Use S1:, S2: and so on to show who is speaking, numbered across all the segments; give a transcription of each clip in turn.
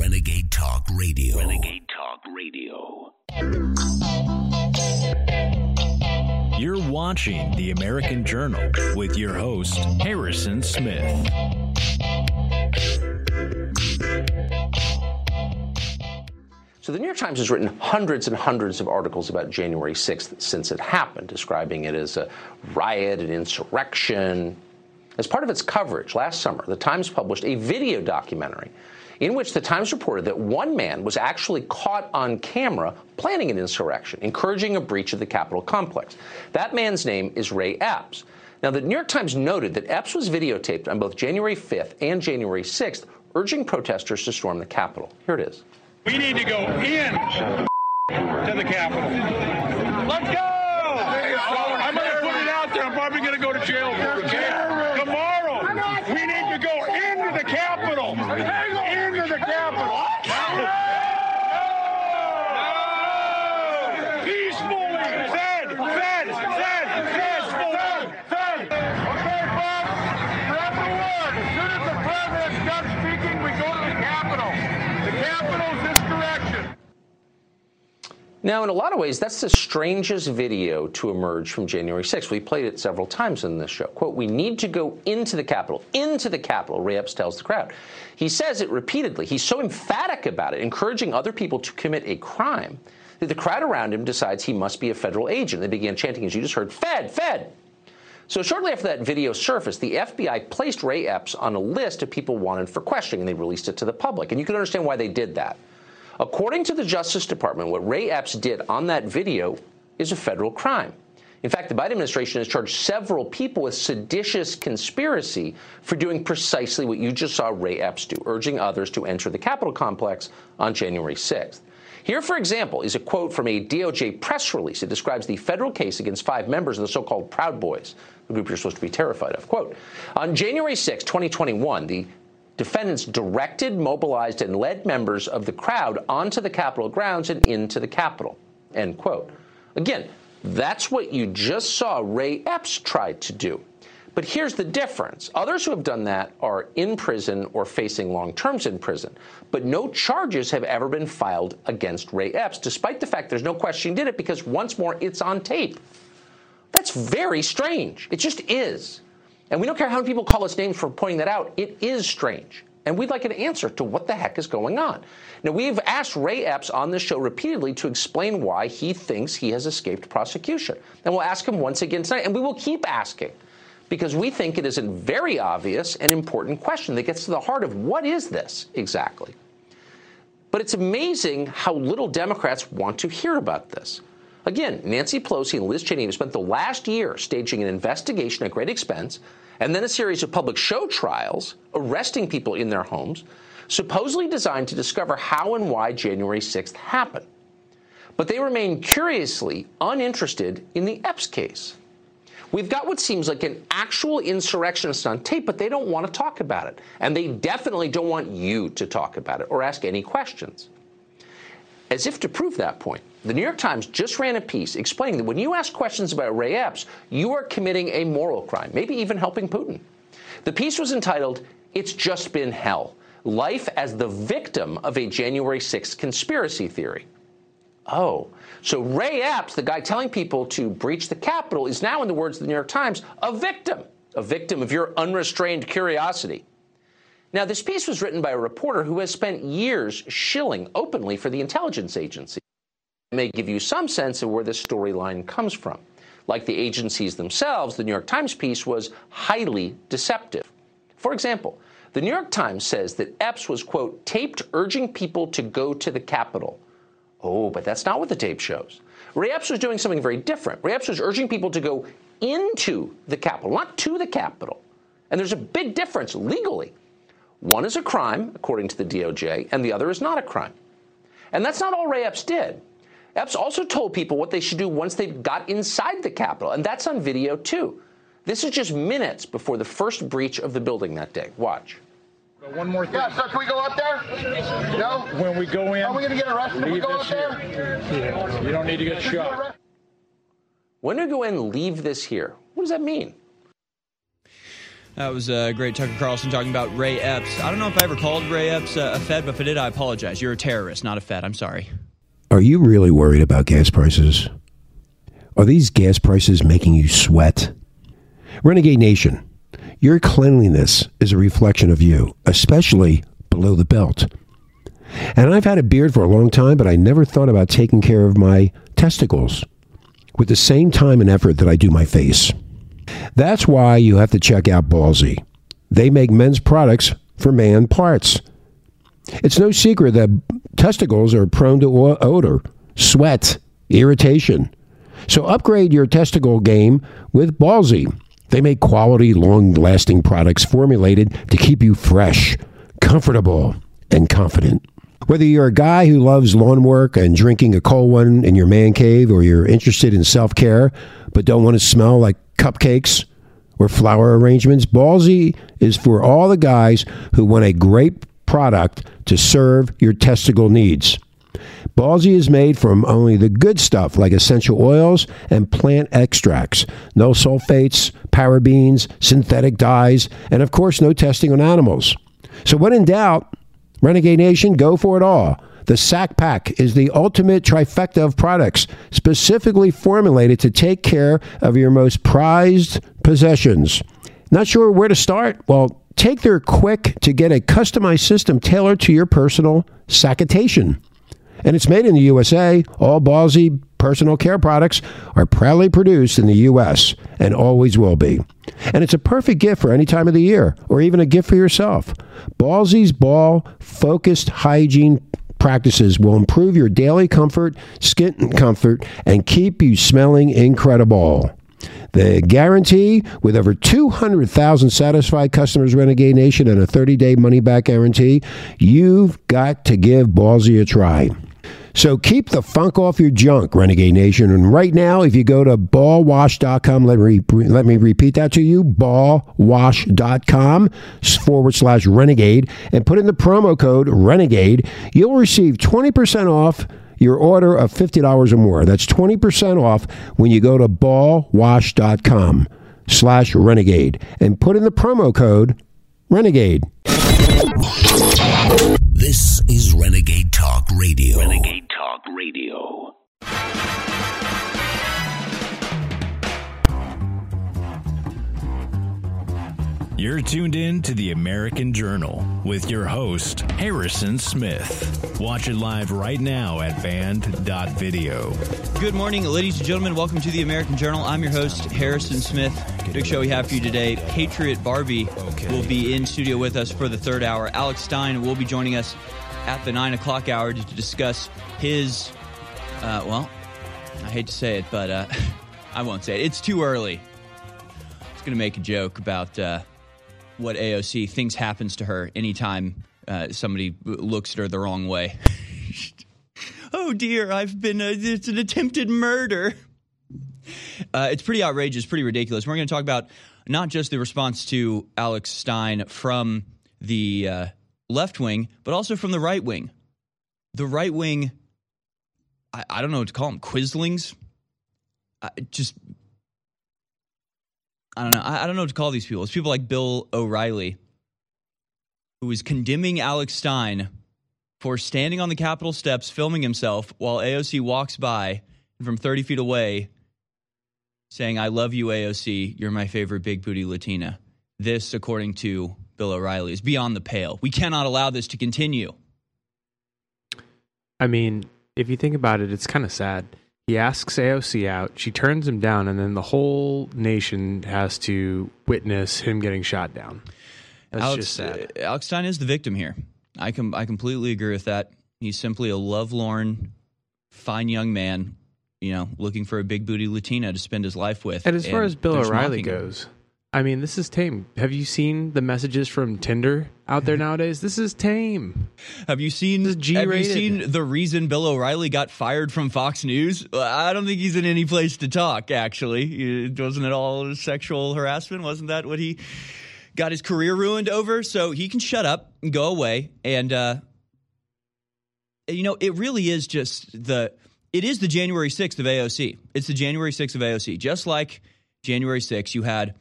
S1: Renegade Talk Radio. Renegade Talk Radio.
S2: You're watching The American Journal with your host, Harrison Smith.
S3: So the New York Times has written hundreds and hundreds of articles about January 6th since it happened, describing it as a riot, an insurrection. As part of its coverage last summer, the Times published a video documentary in which the Times reported that one man was actually caught on camera planning an insurrection, encouraging a breach of the Capitol complex. That man's name is Ray Epps. Now, the New York Times noted that Epps was videotaped on both January 5th and January 6th, urging protesters to storm the Capitol. Here it is.
S4: We need to go in to the Capitol. Let's go! I'm going to put it out there. I'm probably going to go to jail for it. Tomorrow, we need to go into the Capitol. Into the Capitol. Peacefully. Fed, fed, fed, peacefully. Fed. Okay, folks, grab the word. As soon as the president's done speaking, we go to the Capitol. The Capitol's this direction.
S3: Now, in a lot of ways, that's the strangest video to emerge from January 6th. We played it several times in this show. Quote, we need to go into the Capitol, into the Capitol, Ray Epps tells the crowd. He says it repeatedly. He's so emphatic about it, encouraging other people to commit a crime, that the crowd around him decides he must be a federal agent. They began chanting, as you just heard, Fed, Fed. So shortly after that video surfaced, the FBI placed Ray Epps on a list of people wanted for questioning, and they released it to the public. And you can understand why they did that. According to the Justice Department, what Ray Epps did on that video is a federal crime. In fact, the Biden administration has charged several people with seditious conspiracy for doing precisely what you just saw Ray Epps do, urging others to enter the Capitol complex on January 6th. Here, for example, is a quote from a DOJ press release. It describes the federal case against five members of the so called Proud Boys, the group you're supposed to be terrified of. Quote On January 6, 2021, the defendants directed, mobilized, and led members of the crowd onto the Capitol grounds and into the Capitol. End quote. Again, that's what you just saw Ray Epps try to do. But here's the difference. Others who have done that are in prison or facing long terms in prison. But no charges have ever been filed against Ray Epps, despite the fact there's no question he did it because once more it's on tape. That's very strange. It just is. And we don't care how many people call us names for pointing that out. It is strange. And we'd like an answer to what the heck is going on. Now, we've asked Ray Epps on this show repeatedly to explain why he thinks he has escaped prosecution. And we'll ask him once again tonight, and we will keep asking because we think it is a very obvious and important question that gets to the heart of what is this exactly. But it's amazing how little Democrats want to hear about this. Again, Nancy Pelosi and Liz Cheney have spent the last year staging an investigation at great expense and then a series of public show trials, arresting people in their homes, supposedly designed to discover how and why January 6th happened. But they remain curiously uninterested in the Epps case. We've got what seems like an actual insurrectionist on tape, but they don't want to talk about it. And they definitely don't want you to talk about it or ask any questions. As if to prove that point, the New York Times just ran a piece explaining that when you ask questions about Ray Epps, you are committing a moral crime, maybe even helping Putin. The piece was entitled, It's Just Been Hell Life as the Victim of a January 6th Conspiracy Theory. Oh, so Ray Epps, the guy telling people to breach the Capitol, is now, in the words of the New York Times, a victim, a victim of your unrestrained curiosity. Now, this piece was written by a reporter who has spent years shilling openly for the intelligence agency. May give you some sense of where this storyline comes from. Like the agencies themselves, the New York Times piece was highly deceptive. For example, the New York Times says that Epps was, quote, taped urging people to go to the Capitol. Oh, but that's not what the tape shows. Ray Epps was doing something very different. Ray Epps was urging people to go into the Capitol, not to the Capitol. And there's a big difference legally. One is a crime, according to the DOJ, and the other is not a crime. And that's not all Ray Epps did. Epps also told people what they should do once they got inside the Capitol, and that's on video too. This is just minutes before the first breach of the building that day. Watch.
S4: One more thing.
S5: Yeah, so can we go up there? No?
S4: When we go in,
S5: Are we going to get arrested if we
S4: leave
S5: go
S4: this
S5: up
S4: here.
S5: there?
S4: Yeah, you don't need to get shot.
S3: When do we go in, leave this here. What does that mean?
S6: That was uh, great. Tucker Carlson talking about Ray Epps. I don't know if I ever called Ray Epps uh, a Fed, but if I did, I apologize. You're a terrorist, not a Fed. I'm sorry.
S7: Are you really worried about gas prices? Are these gas prices making you sweat? Renegade Nation, your cleanliness is a reflection of you, especially below the belt. And I've had a beard for a long time, but I never thought about taking care of my testicles with the same time and effort that I do my face. That's why you have to check out Ballsy. They make men's products for man parts. It's no secret that testicles are prone to odor, sweat, irritation. So upgrade your testicle game with Ballsy. They make quality, long lasting products formulated to keep you fresh, comfortable, and confident. Whether you're a guy who loves lawn work and drinking a cold one in your man cave, or you're interested in self care but don't want to smell like cupcakes or flower arrangements, Ballsy is for all the guys who want a great product to serve your testicle needs. Ballsy is made from only the good stuff like essential oils and plant extracts. No sulfates, parabens, synthetic dyes, and of course, no testing on animals. So, when in doubt, Renegade Nation, go for it all. The Sack Pack is the ultimate trifecta of products specifically formulated to take care of your most prized possessions. Not sure where to start? Well, take their quick to get a customized system tailored to your personal sacketation. And it's made in the USA. All Ballsy personal care products are proudly produced in the U.S. and always will be. And it's a perfect gift for any time of the year or even a gift for yourself. Ballsy's ball focused hygiene practices will improve your daily comfort, skin comfort, and keep you smelling incredible. The guarantee with over 200,000 satisfied customers, Renegade Nation, and a 30 day money back guarantee, you've got to give Ballsy a try. So keep the funk off your junk, Renegade Nation. And right now, if you go to ballwash.com, let me, let me repeat that to you ballwash.com forward slash renegade and put in the promo code renegade, you'll receive 20% off your order of $50 or more. That's 20% off when you go to ballwash.com slash renegade and put in the promo code renegade.
S1: This is Renegade Talk Radio. Renegade Talk Radio.
S2: You're tuned in to the American Journal with your host, Harrison Smith. Watch it live right now at band.video.
S6: Good morning, ladies and gentlemen. Welcome to the American Journal. I'm your host, Harrison Smith. Big show we have for you today. Patriot Barbie will be in studio with us for the third hour. Alex Stein will be joining us at the nine o'clock hour to discuss his, uh, well, I hate to say it, but uh, I won't say it. It's too early. I was going to make a joke about uh, what AOC thinks happens to her anytime uh, somebody looks at her the wrong way. oh dear, I've been, uh, it's an attempted murder. Uh, it's pretty outrageous, pretty ridiculous. We're going to talk about not just the response to Alex Stein from the uh, left wing, but also from the right wing. The right wing, I, I don't know what to call them, Quislings. I, just, I don't know. I, I don't know what to call these people. It's people like Bill O'Reilly, who is condemning Alex Stein for standing on the Capitol steps, filming himself while AOC walks by from 30 feet away saying, I love you, AOC. You're my favorite big booty Latina. This, according to Bill O'Reilly, is beyond the pale. We cannot allow this to continue.
S8: I mean, if you think about it, it's kind of sad. He asks AOC out, she turns him down, and then the whole nation has to witness him getting shot down. That's
S6: Alex,
S8: just sad.
S6: uh, Alex Stein is the victim here. I com- I completely agree with that. He's simply a lovelorn, fine young man, you know, looking for a big booty Latina to spend his life with.
S8: And as far as Bill O'Reilly
S6: goes, him.
S8: I mean, this is tame. Have you seen the messages from Tinder out there nowadays? This is tame.
S6: Have you seen?
S8: This is
S6: Have you seen the reason Bill O'Reilly got fired from Fox News? I don't think he's in any place to talk. Actually, Uh, wasn't it all sexual harassment? Wasn't that what he got his career ruined over? So he can shut up and go away. And uh, you know, it really is just the. It is the January sixth of AOC. It's the January sixth of AOC. Just like January sixth, you had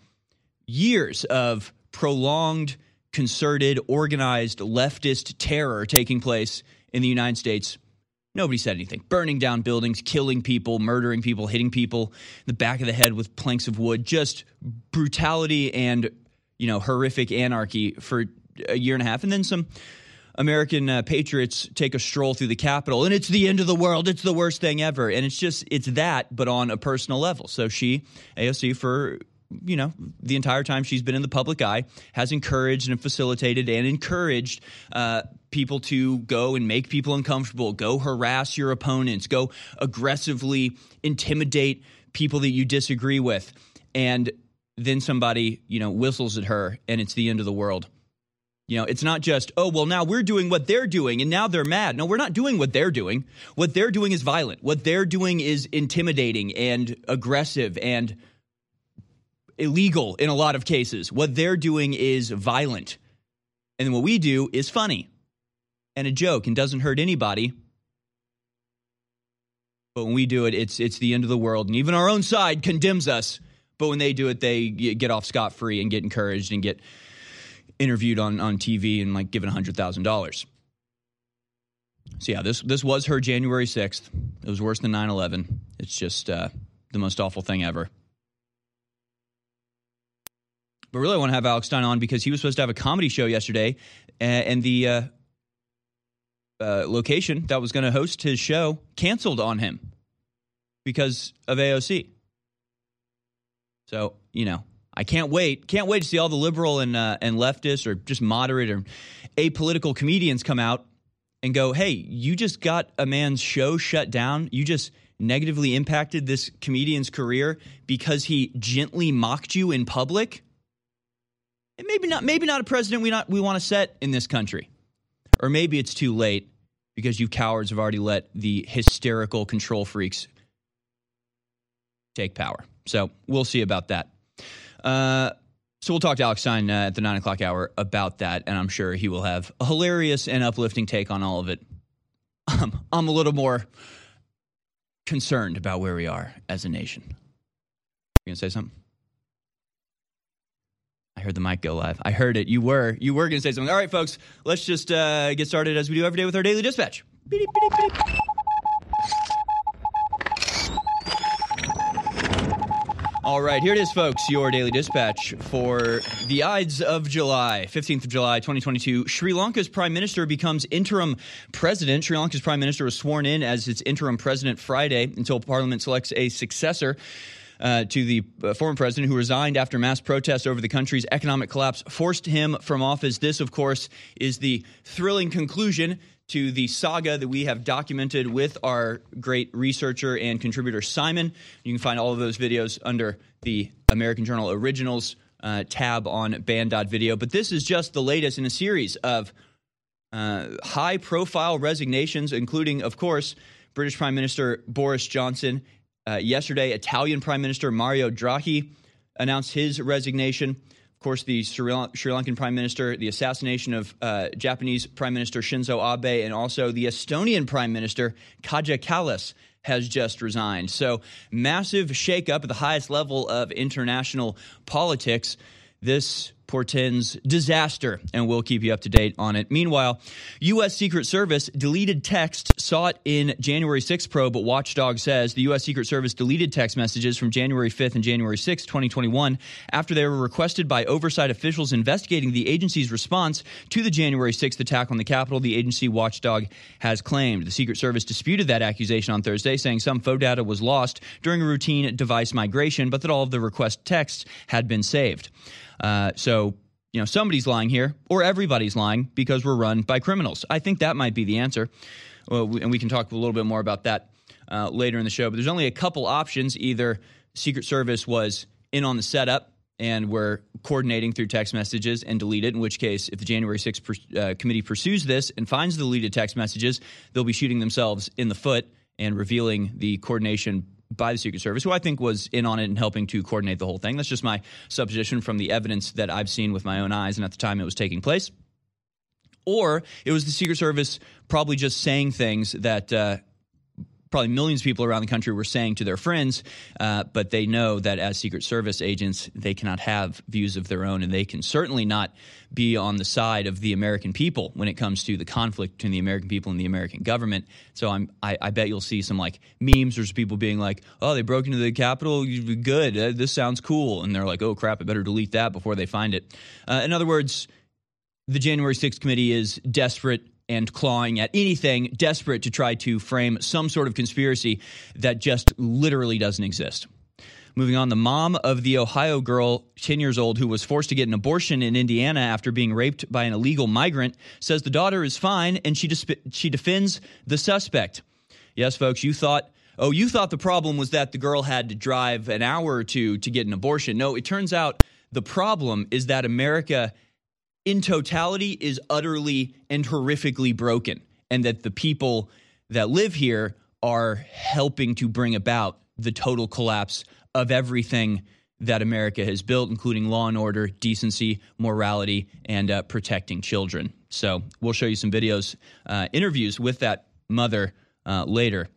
S6: years of prolonged, concerted, organized leftist terror taking place in the United States. Nobody said anything. Burning down buildings, killing people, murdering people, hitting people in the back of the head with planks of wood, just brutality and you know horrific anarchy for a year and a half, and then some American uh, patriots take a stroll through the Capitol, and it's the end of the world. It's the worst thing ever, and it's just it's that, but on a personal level. So she, AOC, for you know the entire time she's been in the public eye, has encouraged and facilitated and encouraged. Uh, people to go and make people uncomfortable, go harass your opponents, go aggressively intimidate people that you disagree with. And then somebody, you know, whistles at her and it's the end of the world. You know, it's not just, oh, well, now we're doing what they're doing and now they're mad. No, we're not doing what they're doing. What they're doing is violent. What they're doing is intimidating and aggressive and illegal in a lot of cases. What they're doing is violent. And what we do is funny and a joke and doesn't hurt anybody. But when we do it, it's it's the end of the world, and even our own side condemns us. But when they do it, they get off scot free and get encouraged and get interviewed on on TV and like given hundred thousand dollars. So yeah, this this was her January sixth. It was worse than 9-11. It's just uh, the most awful thing ever. But really, I want to have Alex Stein on because he was supposed to have a comedy show yesterday, and the uh, uh, location that was going to host his show canceled on him because of AOC. So you know, I can't wait, can't wait to see all the liberal and uh, and leftist or just moderate or apolitical comedians come out and go, "Hey, you just got a man's show shut down. You just." negatively impacted this comedian's career because he gently mocked you in public and maybe not maybe not a president we not we want to set in this country or maybe it's too late because you cowards have already let the hysterical control freaks take power. So we'll see about that. Uh, so we'll talk to Alex Stein uh, at the nine o'clock hour about that, and I'm sure he will have a hilarious and uplifting take on all of it. Um, I'm a little more concerned about where we are as a nation. You gonna say something? I heard the mic go live. I heard it. You were. You were going to say something. All right, folks, let's just uh, get started as we do every day with our daily dispatch. Beep, beep, beep. All right, here it is, folks. Your daily dispatch for the Ides of July, 15th of July, 2022. Sri Lanka's prime minister becomes interim president. Sri Lanka's prime minister was sworn in as its interim president Friday until parliament selects a successor uh, to the uh, former president who resigned after mass protests over the country's economic collapse forced him from office. This, of course, is the thrilling conclusion to the saga that we have documented with our great researcher and contributor Simon. You can find all of those videos under the American Journal Originals uh, tab on band.video. But this is just the latest in a series of uh, high profile resignations, including, of course, British Prime Minister Boris Johnson uh, yesterday, Italian Prime Minister Mario Draghi announced his resignation. Of course, the Sri, Lankan Prime Minister, the assassination of uh, Japanese Prime Minister Shinzo Abe, and also the Estonian Prime Minister Kaja Kallas has just resigned. So, massive shakeup at the highest level of international politics. This portends disaster, and we'll keep you up to date on it. Meanwhile, U.S. Secret Service deleted text sought in January 6 probe, but Watchdog says the U.S. Secret Service deleted text messages from January 5th and January 6, 2021, after they were requested by oversight officials investigating the agency's response to the January 6th attack on the Capitol, the agency Watchdog has claimed. The Secret Service disputed that accusation on Thursday, saying some faux data was lost during a routine device migration, but that all of the request texts had been saved. Uh, so, you know, somebody's lying here, or everybody's lying because we're run by criminals. I think that might be the answer. Well, we, and we can talk a little bit more about that uh, later in the show. But there's only a couple options. Either Secret Service was in on the setup and we're coordinating through text messages and deleted. In which case, if the January 6th per, uh, committee pursues this and finds the deleted text messages, they'll be shooting themselves in the foot and revealing the coordination by the Secret Service, who I think was in on it and helping to coordinate the whole thing. That's just my supposition from the evidence that I've seen with my own eyes and at the time it was taking place. Or it was the Secret Service probably just saying things that uh, probably millions of people around the country were saying to their friends, uh, but they know that as Secret Service agents, they cannot have views of their own, and they can certainly not be on the side of the American people when it comes to the conflict between the American people and the American government. So I'm, I, I bet you'll see some like memes or people being like, "Oh, they broke into the Capitol. Good, uh, this sounds cool," and they're like, "Oh crap, I better delete that before they find it." Uh, in other words, the January 6th committee is desperate and clawing at anything, desperate to try to frame some sort of conspiracy that just literally doesn't exist. Moving on, the mom of the Ohio girl, 10 years old, who was forced to get an abortion in Indiana after being raped by an illegal migrant, says the daughter is fine and she, she defends the suspect. Yes, folks, you thought, oh, you thought the problem was that the girl had to drive an hour or two to get an abortion. No, it turns out the problem is that America in totality is utterly and horrifically broken, and that the people that live here are helping to bring about the total collapse of everything that America has built, including law and order, decency, morality, and uh, protecting children. So we'll show you some videos, uh, interviews with that mother uh, later.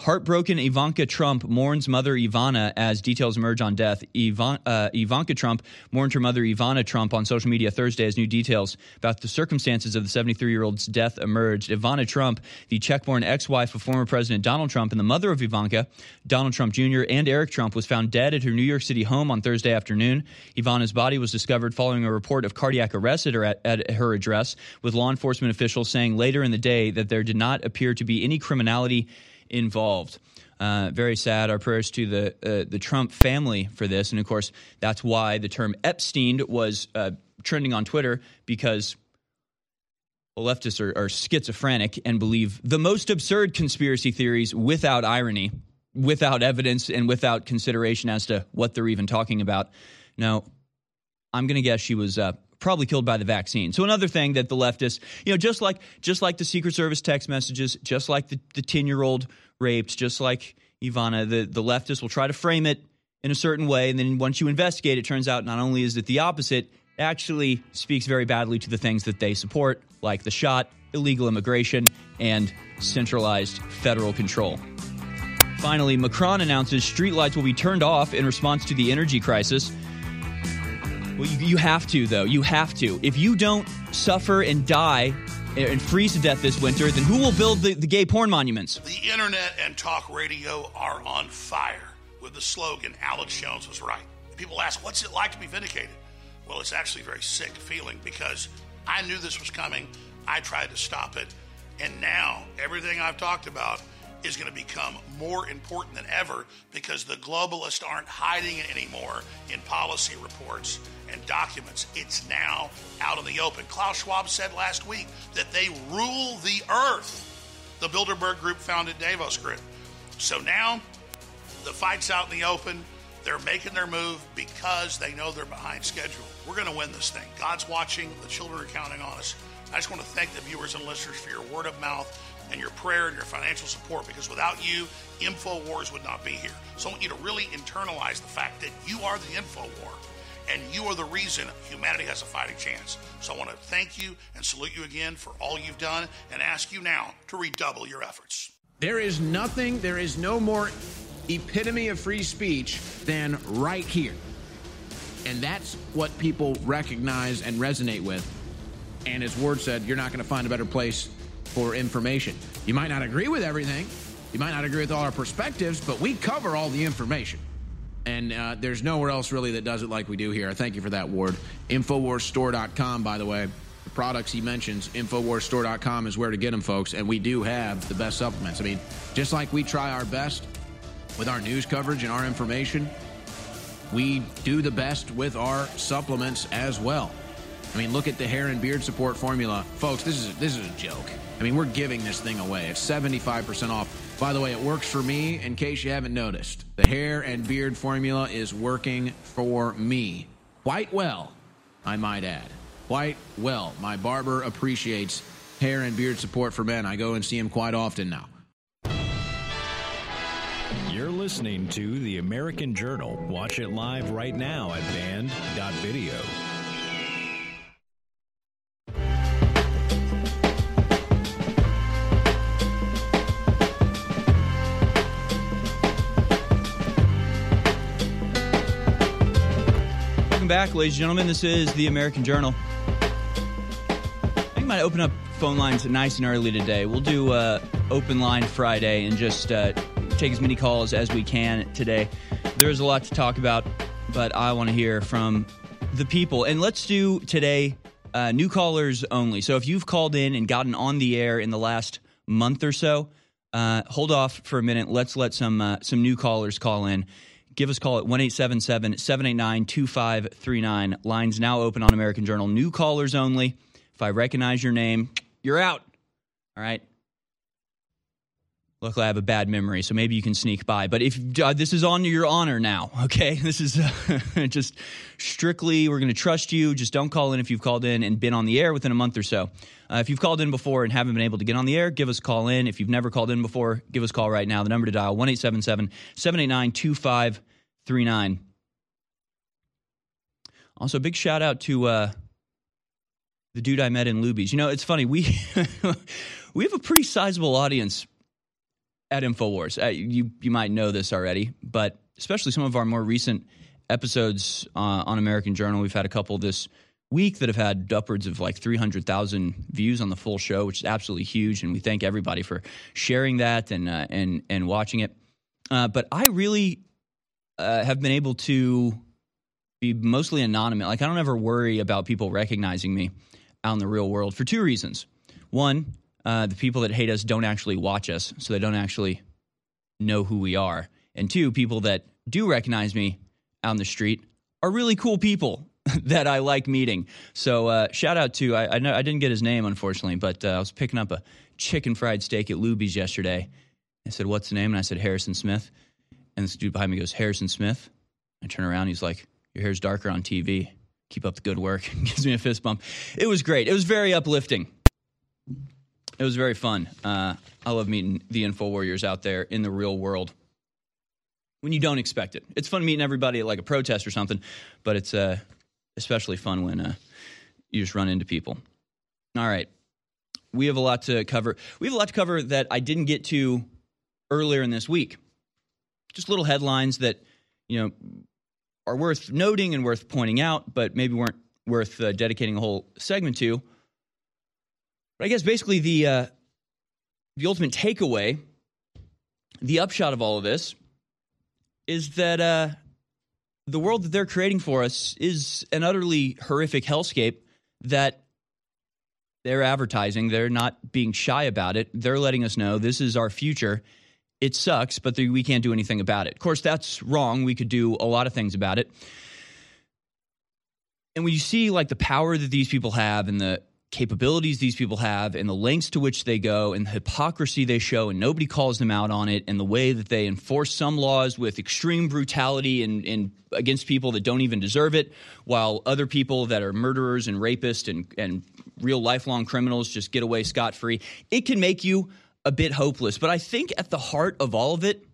S6: Heartbroken Ivanka Trump mourns mother Ivana as details emerge on death. Ivan, uh, Ivanka Trump mourned her mother Ivana Trump on social media Thursday as new details about the circumstances of the 73 year old's death emerged. Ivana Trump, the Czech born ex wife of former President Donald Trump and the mother of Ivanka, Donald Trump Jr., and Eric Trump, was found dead at her New York City home on Thursday afternoon. Ivana's body was discovered following a report of cardiac arrest at her, at, at her address, with law enforcement officials saying later in the day that there did not appear to be any criminality involved. Uh, very sad. Our prayers to the uh, the Trump family for this, and of course, that's why the term Epstein was uh, trending on Twitter because leftists are, are schizophrenic and believe the most absurd conspiracy theories without irony, without evidence, and without consideration as to what they're even talking about. Now, I'm going to guess she was uh, probably killed by the vaccine. So another thing that the leftists, you know, just like just like the Secret Service text messages, just like the the ten year old raped, just like Ivana, the the leftists will try to frame it in a certain way, and then once you investigate, it turns out not only is it the opposite, it actually speaks very badly to the things that they support, like the shot, illegal immigration, and centralized federal control. Finally, Macron announces streetlights will be turned off in response to the energy crisis. Well, you, have to, though. You have to. If you don't suffer and die and freeze to death this winter, then who will build the, the gay porn monuments?
S9: The internet and talk radio are on fire with the slogan Alex Jones was right. People ask, what's it like to be vindicated? Well, it's actually a very sick feeling because I knew this was coming. I tried to stop it. And now everything I've talked about is going to become more important than ever because the globalists aren't hiding it anymore in policy reports and documents. It's now out in the open. Klaus Schwab said last week that they rule the earth. The Bilderberg Group founded Davos Group. So now the fight's out in the open. They're making their move because they know they're behind schedule. We're going to win this thing. God's watching. The children are counting on us. I just want to thank the viewers and listeners for your word of mouth and your prayer and your financial support because without you, InfoWars would not be here. So I want you to really internalize the fact that you are the InfoWar and you are the reason humanity has a fighting chance. So I want to thank you and salute you again for all you've done and ask you now to redouble your efforts.
S10: There is nothing, there is no more epitome of free speech than right here. And that's what people recognize and resonate with. And as Ward said, you're not going to find a better place for information. You might not agree with everything, you might not agree with all our perspectives, but we cover all the information. And uh, there's nowhere else really that does it like we do here. I thank you for that, Ward. Infowarsstore.com, by the way. The products he mentions, Infowarsstore.com is where to get them, folks. And we do have the best supplements. I mean, just like we try our best with our news coverage and our information, we do the best with our supplements as well. I mean, look at the hair and beard support formula. Folks, this is this is a joke. I mean, we're giving this thing away. It's 75% off. By the way, it works for me in case you haven't noticed. The hair and beard formula is working for me quite well, I might add. Quite well. My barber appreciates hair and beard support for men. I go and see him quite often now.
S2: You're listening to The American Journal. Watch it live right now at band.video.
S6: back, ladies and gentlemen. This is the American Journal. I think I might open up phone lines nice and early today. We'll do uh, open line Friday and just uh, take as many calls as we can today. There's a lot to talk about, but I want to hear from the people. And let's do today uh, new callers only. So if you've called in and gotten on the air in the last month or so, uh, hold off for a minute. Let's let some uh, some new callers call in. Give us a call at 1 789 2539. Lines now open on American Journal. New callers only. If I recognize your name, you're out. All right. Luckily, I have a bad memory, so maybe you can sneak by. But if uh, this is on your honor now, okay? This is uh, just strictly, we're going to trust you. Just don't call in if you've called in and been on the air within a month or so. Uh, if you've called in before and haven't been able to get on the air, give us a call in. If you've never called in before, give us a call right now. The number to dial 1 789 2539. Also, big shout out to uh, the dude I met in Luby's. You know, it's funny. We we have a pretty sizable audience at Infowars. Uh, you you might know this already, but especially some of our more recent episodes uh, on American Journal, we've had a couple this week that have had upwards of like 300,000 views on the full show, which is absolutely huge. And we thank everybody for sharing that and uh, and and watching it. Uh, but I really uh, have been able to be mostly anonymous. Like I don't ever worry about people recognizing me out in the real world for two reasons. One, uh, the people that hate us don't actually watch us, so they don't actually know who we are. And two, people that do recognize me on the street are really cool people that I like meeting. So uh, shout out to I I, know, I, didn't get his name unfortunately, but uh, I was picking up a chicken fried steak at Luby's yesterday. I said, "What's the name?" And I said, "Harrison Smith." And this dude behind me goes, "Harrison Smith." I turn around, he's like, "Your hair's darker on TV. Keep up the good work." Gives me a fist bump. It was great. It was very uplifting. It was very fun. Uh, I love meeting the info warriors out there in the real world when you don't expect it. It's fun meeting everybody at like a protest or something, but it's uh, especially fun when uh, you just run into people. All right. We have a lot to cover. We have a lot to cover that I didn't get to earlier in this week. Just little headlines that, you know, are worth noting and worth pointing out, but maybe weren't worth uh, dedicating a whole segment to. But I guess basically the uh, the ultimate takeaway, the upshot of all of this, is that uh, the world that they're creating for us is an utterly horrific hellscape that they're advertising. They're not being shy about it. They're letting us know this is our future. It sucks, but we can't do anything about it. Of course, that's wrong. We could do a lot of things about it. And when you see like the power that these people have and the capabilities these people have and the lengths to which they go and the hypocrisy they show and nobody calls them out on it and the way that they enforce some laws with extreme brutality and, and against people that don't even deserve it while other people that are murderers and rapists and, and real lifelong criminals just get away scot-free. It can make you a bit hopeless but i think at the heart of all of it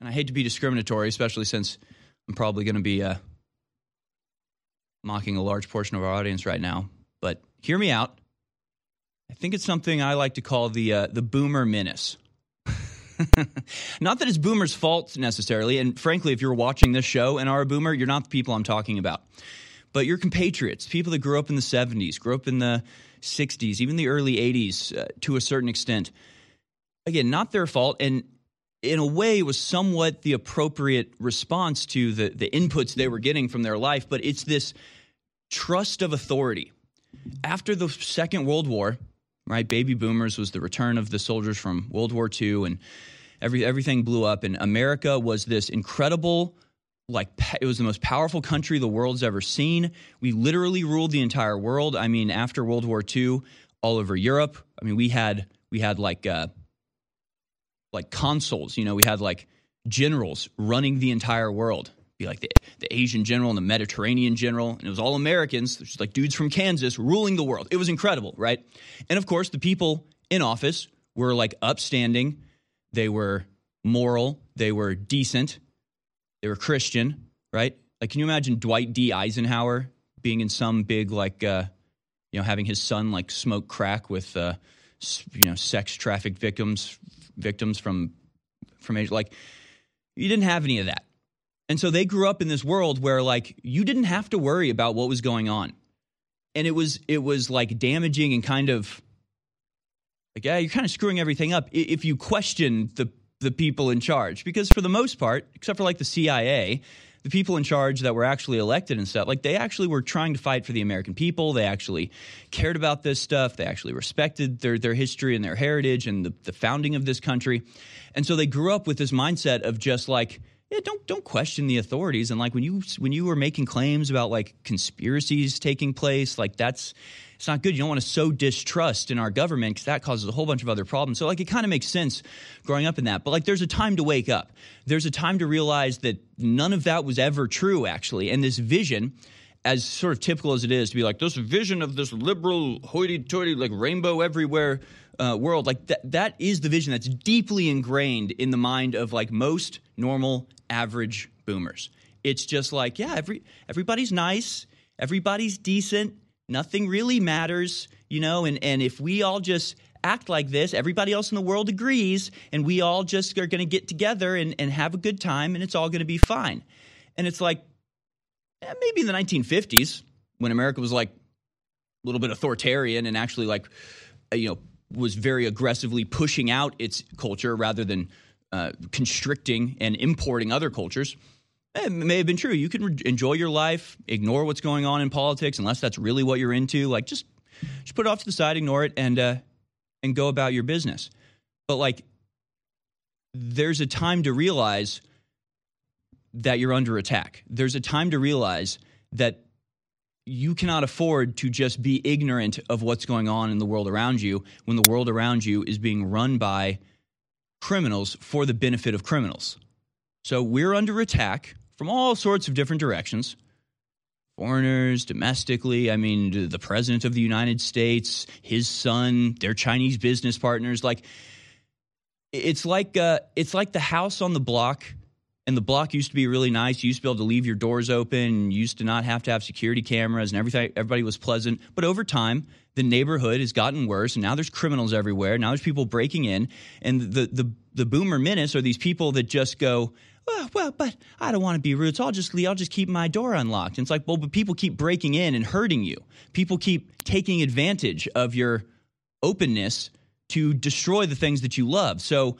S6: and i hate to be discriminatory especially since i'm probably going to be uh, mocking a large portion of our audience right now, but hear me out. I think it's something I like to call the uh, the boomer menace. not that it's boomers' fault necessarily, and frankly, if you're watching this show and are a boomer, you're not the people I'm talking about. But your compatriots, people that grew up in the 70s, grew up in the 60s, even the early 80s uh, to a certain extent. Again, not their fault, and in a way, was somewhat the appropriate response to the, the inputs they were getting from their life, but it's this trust of authority. After the Second World War, right, baby boomers was the return of the soldiers from World War II, and every, everything blew up, and America was this incredible like it was the most powerful country the world's ever seen. We literally ruled the entire world. I mean, after World War II, all over Europe. I mean, we had we had like uh, like consuls. You know, we had like generals running the entire world. Be like the, the Asian general and the Mediterranean general, and it was all Americans, just like dudes from Kansas ruling the world. It was incredible, right? And of course, the people in office were like upstanding, they were moral, they were decent, they were Christian, right? Like, can you imagine Dwight D. Eisenhower being in some big like, uh, you know, having his son like smoke crack with, uh, you know, sex trafficked victims victims from from Asia. Like you didn't have any of that. And so they grew up in this world where like you didn't have to worry about what was going on. And it was it was like damaging and kind of like yeah, you're kind of screwing everything up if you question the the people in charge because for the most part, except for like the CIA, the people in charge that were actually elected and stuff, like they actually were trying to fight for the American people. They actually cared about this stuff. They actually respected their, their history and their heritage and the, the founding of this country. And so they grew up with this mindset of just like, yeah, don't don't question the authorities. And like when you when you were making claims about like conspiracies taking place, like that's it's not good. You don't want to sow distrust in our government because that causes a whole bunch of other problems. So like it kind of makes sense growing up in that. But like there's a time to wake up. There's a time to realize that none of that was ever true actually. And this vision as sort of typical as it is to be like this vision of this liberal hoity-toity like rainbow everywhere uh, world like that that is the vision that's deeply ingrained in the mind of like most normal average boomers it's just like yeah every everybody's nice everybody's decent nothing really matters, you know, and, and if we all just act like this, everybody else in the world agrees, and we all just are going to get together and, and have a good time, and it's all going to be fine. And it's like, eh, maybe in the 1950s, when America was like a little bit authoritarian and actually like, you know, was very aggressively pushing out its culture rather than uh, constricting and importing other cultures it may have been true. You can re- enjoy your life, ignore what's going on in politics, unless that's really what you're into. Like just just put it off to the side, ignore it, and uh, and go about your business. But like, there's a time to realize that you're under attack. There's a time to realize that you cannot afford to just be ignorant of what's going on in the world around you when the world around you is being run by criminals for the benefit of criminals. So we're under attack from all sorts of different directions foreigners, domestically. I mean, the president of the United States, his son, their Chinese business partners. Like, it's like uh, it's like the house on the block. And the block used to be really nice. You used to be able to leave your doors open. You used to not have to have security cameras, and everything. Everybody was pleasant. But over time, the neighborhood has gotten worse, and now there's criminals everywhere. Now there's people breaking in, and the the the boomer menace are these people that just go, well, well, but I don't want to be rude, so I'll just I'll just keep my door unlocked. And it's like, well, but people keep breaking in and hurting you. People keep taking advantage of your openness to destroy the things that you love. So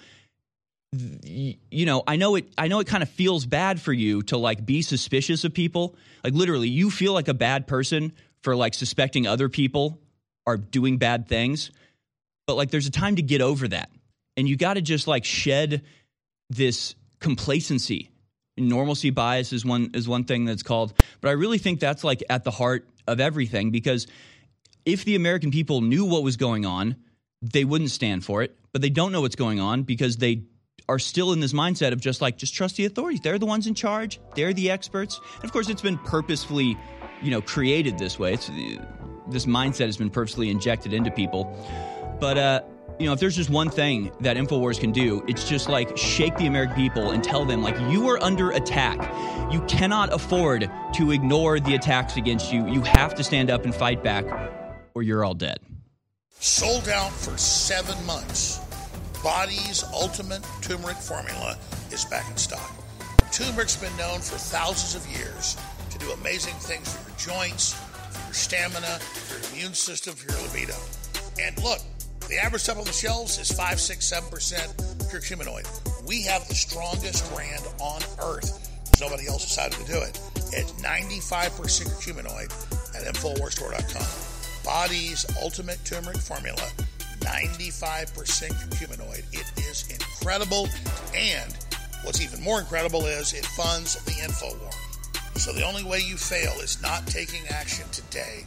S6: you know, I know it I know it kind of feels bad for you to like be suspicious of people. Like literally, you feel like a bad person for like suspecting other people are doing bad things. But like there's a time to get over that. And you got to just like shed this complacency. Normalcy bias is one is one thing that's called, but I really think that's like at the heart of everything because if the American people knew what was going on, they wouldn't stand for it, but they don't know what's going on because they are still in this mindset of just like just trust the authorities. They're the ones in charge. They're the experts. And of course, it's been purposefully, you know, created this way. It's this mindset has been purposely injected into people. But uh, you know, if there's just one thing that InfoWars can do, it's just like shake the American people and tell them, like, you are under attack. You cannot afford to ignore the attacks against you. You have to stand up and fight back, or you're all dead.
S9: Sold out for seven months. Body's Ultimate Turmeric Formula is back in stock. Turmeric's been known for thousands of years to do amazing things for your joints, for your stamina, for your immune system, for your libido. And look, the average stuff on the shelves is 5, 6, 7% curcuminoid. We have the strongest brand on earth. Nobody else decided to do it. It's 95% curcuminoid at InfoWarsStore.com. Body's Ultimate Turmeric Formula, 95% curcuminoid. It is incredible. And what's even more incredible is it funds the InfoWar. So the only way you fail is not taking action today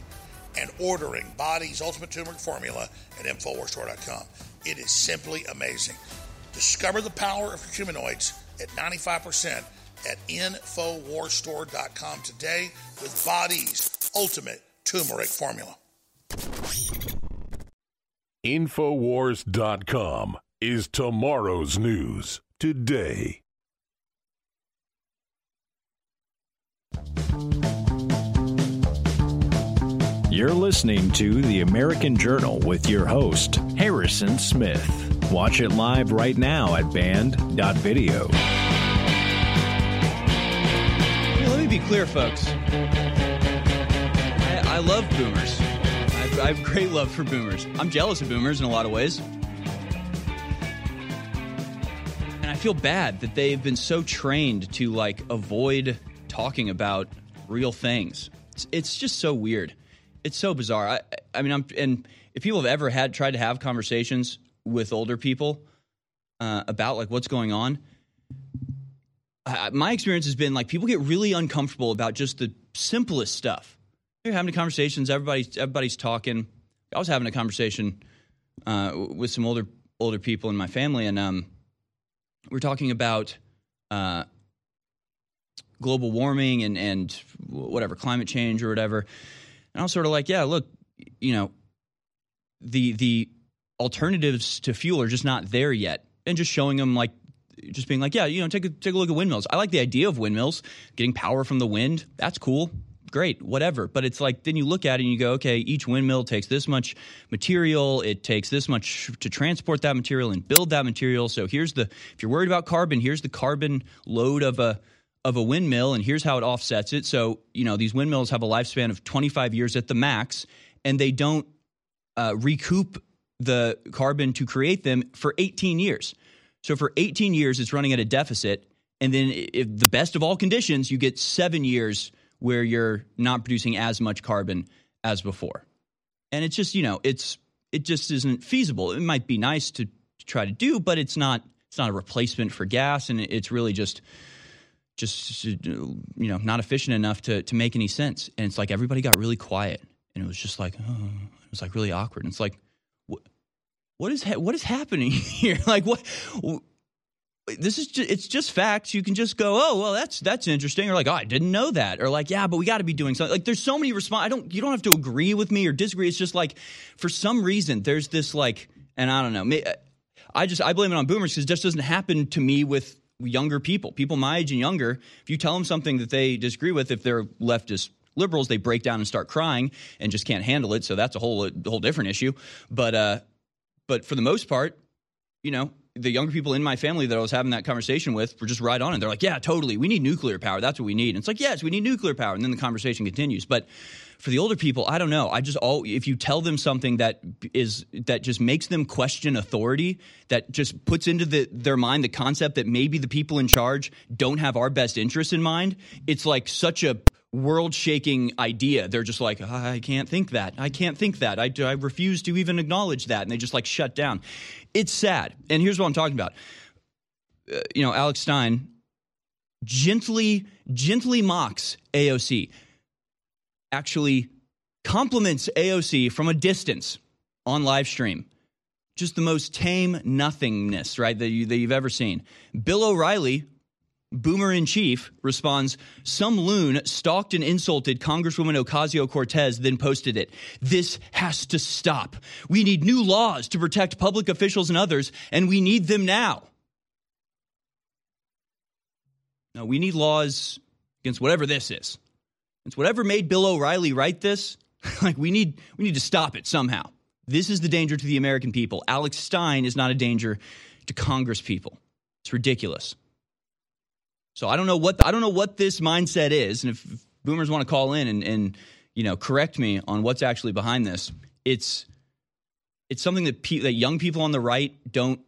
S9: and ordering Body's Ultimate Turmeric Formula at InfoWarsStore.com. It is simply amazing. Discover the power of curcuminoids at 95% at InfoWarsStore.com today with Body's Ultimate Turmeric Formula.
S11: InfoWars.com is tomorrow's news today.
S2: You're listening to The American Journal with your host, Harrison Smith. Watch it live right now at band.video.
S6: Hey, let me be clear, folks. I, I love boomers. I, I have great love for boomers. I'm jealous of boomers in a lot of ways. And I feel bad that they've been so trained to like avoid talking about real things. It's, it's just so weird. It's so bizarre. I, I mean, I'm and if people have ever had tried to have conversations with older people uh, about like what's going on, I, my experience has been like people get really uncomfortable about just the simplest stuff. You're having conversations. Everybody's everybody's talking. I was having a conversation uh, with some older older people in my family, and um, we're talking about uh, global warming and and whatever climate change or whatever. And I was sort of like, yeah, look, you know, the the alternatives to fuel are just not there yet, and just showing them like just being like, yeah, you know, take a take a look at windmills. I like the idea of windmills, getting power from the wind. That's cool. Great, whatever. But it's like then you look at it and you go, okay, each windmill takes this much material. It takes this much to transport that material and build that material. So here's the if you're worried about carbon, here's the carbon load of a of a windmill, and here's how it offsets it. So you know these windmills have a lifespan of 25 years at the max, and they don't uh, recoup the carbon to create them for 18 years. So for 18 years, it's running at a deficit. And then, if the best of all conditions, you get seven years where you're not producing as much carbon as before. And it's just, you know, it's it just isn't feasible. It might be nice to, to try to do, but it's not it's not a replacement for gas, and it's really just just you know not efficient enough to to make any sense. And it's like everybody got really quiet, and it was just like oh, it was like really awkward. And it's like what is ha- what is happening here? like what? This is just, it's just facts. You can just go, oh well, that's that's interesting, or like, oh, I didn't know that, or like, yeah, but we got to be doing something. Like, there's so many response. I don't. You don't have to agree with me or disagree. It's just like, for some reason, there's this like, and I don't know. I just I blame it on boomers because it just doesn't happen to me with younger people, people my age and younger. If you tell them something that they disagree with, if they're leftist liberals, they break down and start crying and just can't handle it. So that's a whole a whole different issue. But uh, but for the most part, you know, the younger people in my family that I was having that conversation with were just right on it. They're like, yeah, totally. We need nuclear power. That's what we need. And it's like, yes, we need nuclear power. And then the conversation continues. But for the older people, I don't know. I just all if you tell them something that is that just makes them question authority, that just puts into the, their mind the concept that maybe the people in charge don't have our best interests in mind, it's like such a world shaking idea. They're just like, I can't think that. I can't think that. I, I refuse to even acknowledge that. And they just like shut down. It's sad. And here's what I'm talking about. Uh, you know, Alex Stein gently, gently mocks AOC, actually compliments AOC from a distance on live stream. Just the most tame nothingness, right, that, you, that you've ever seen. Bill O'Reilly Boomer in Chief responds Some loon stalked and insulted Congresswoman Ocasio Cortez, then posted it. This has to stop. We need new laws to protect public officials and others, and we need them now. No, we need laws against whatever this is. It's whatever made Bill O'Reilly write this. like we need we need to stop it somehow. This is the danger to the American people. Alex Stein is not a danger to Congress people. It's ridiculous. So I don't know what I don't know what this mindset is, and if, if boomers want to call in and, and you know correct me on what's actually behind this, it's it's something that pe- that young people on the right don't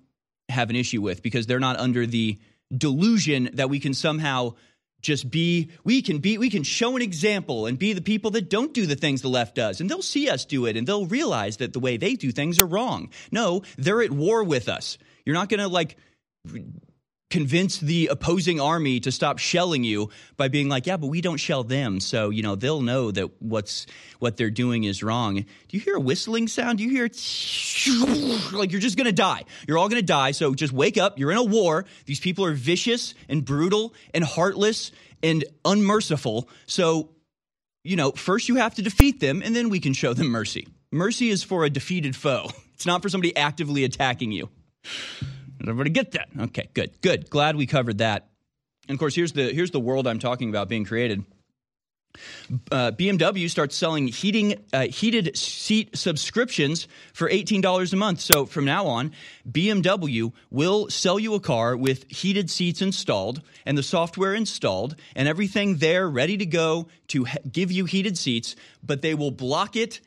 S6: have an issue with because they're not under the delusion that we can somehow just be we can be we can show an example and be the people that don't do the things the left does and they'll see us do it and they'll realize that the way they do things are wrong. No they're at war with us. You're not going to like convince the opposing army to stop shelling you by being like, yeah, but we don't shell them, so you know they'll know that what's what they're doing is wrong. Do you hear a whistling sound? Do you hear like you're just gonna die? You're all gonna die. So just wake up. You're in a war. These people are vicious and brutal and heartless and unmerciful. So you know, first you have to defeat them, and then we can show them mercy. Mercy is for a defeated foe. It's not for somebody actively attacking you. Did everybody get that? Okay, good, good. Glad we covered that. And of course, here's the here's the world I'm talking about being created. Uh, BMW starts selling heating uh, heated seat subscriptions for $18 a month. So from now on, BMW will sell you a car with heated seats installed and the software installed and everything there ready to go to give you heated seats, but they will block it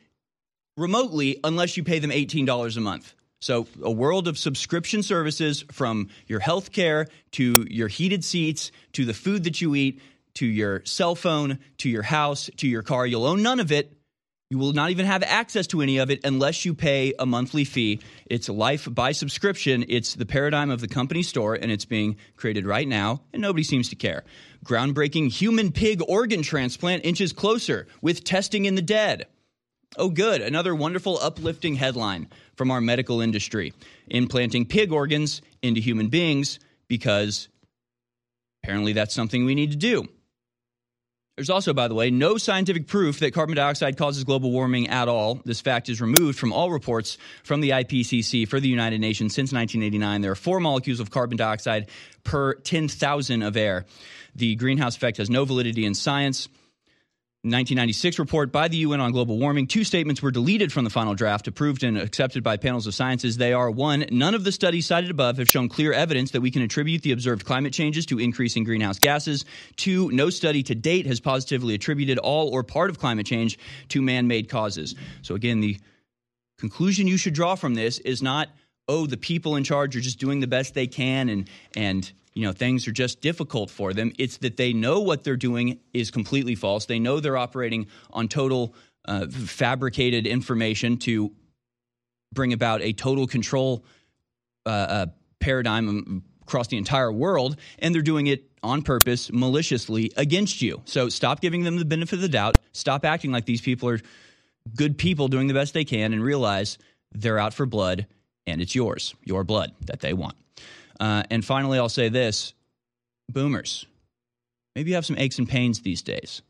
S6: remotely unless you pay them $18 a month. So, a world of subscription services from your health care to your heated seats to the food that you eat to your cell phone to your house to your car. You'll own none of it. You will not even have access to any of it unless you pay a monthly fee. It's life by subscription. It's the paradigm of the company store, and it's being created right now, and nobody seems to care. Groundbreaking human pig organ transplant inches closer with testing in the dead. Oh, good. Another wonderful, uplifting headline from our medical industry implanting pig organs into human beings because apparently that's something we need to do. There's also, by the way, no scientific proof that carbon dioxide causes global warming at all. This fact is removed from all reports from the IPCC for the United Nations since 1989. There are four molecules of carbon dioxide per 10,000 of air. The greenhouse effect has no validity in science. 1996 report by the UN on global warming. Two statements were deleted from the final draft, approved and accepted by panels of sciences. They are one, none of the studies cited above have shown clear evidence that we can attribute the observed climate changes to increasing greenhouse gases. Two, no study to date has positively attributed all or part of climate change to man made causes. So, again, the conclusion you should draw from this is not, oh, the people in charge are just doing the best they can and, and you know things are just difficult for them. It's that they know what they're doing is completely false. They know they're operating on total uh, fabricated information to bring about a total control uh, uh, paradigm across the entire world and they're doing it on purpose maliciously against you. So stop giving them the benefit of the doubt. Stop acting like these people are good people doing the best they can and realize they're out for blood and it's yours your blood that they want uh, and finally, I'll say this boomers, maybe you have some aches and pains these days.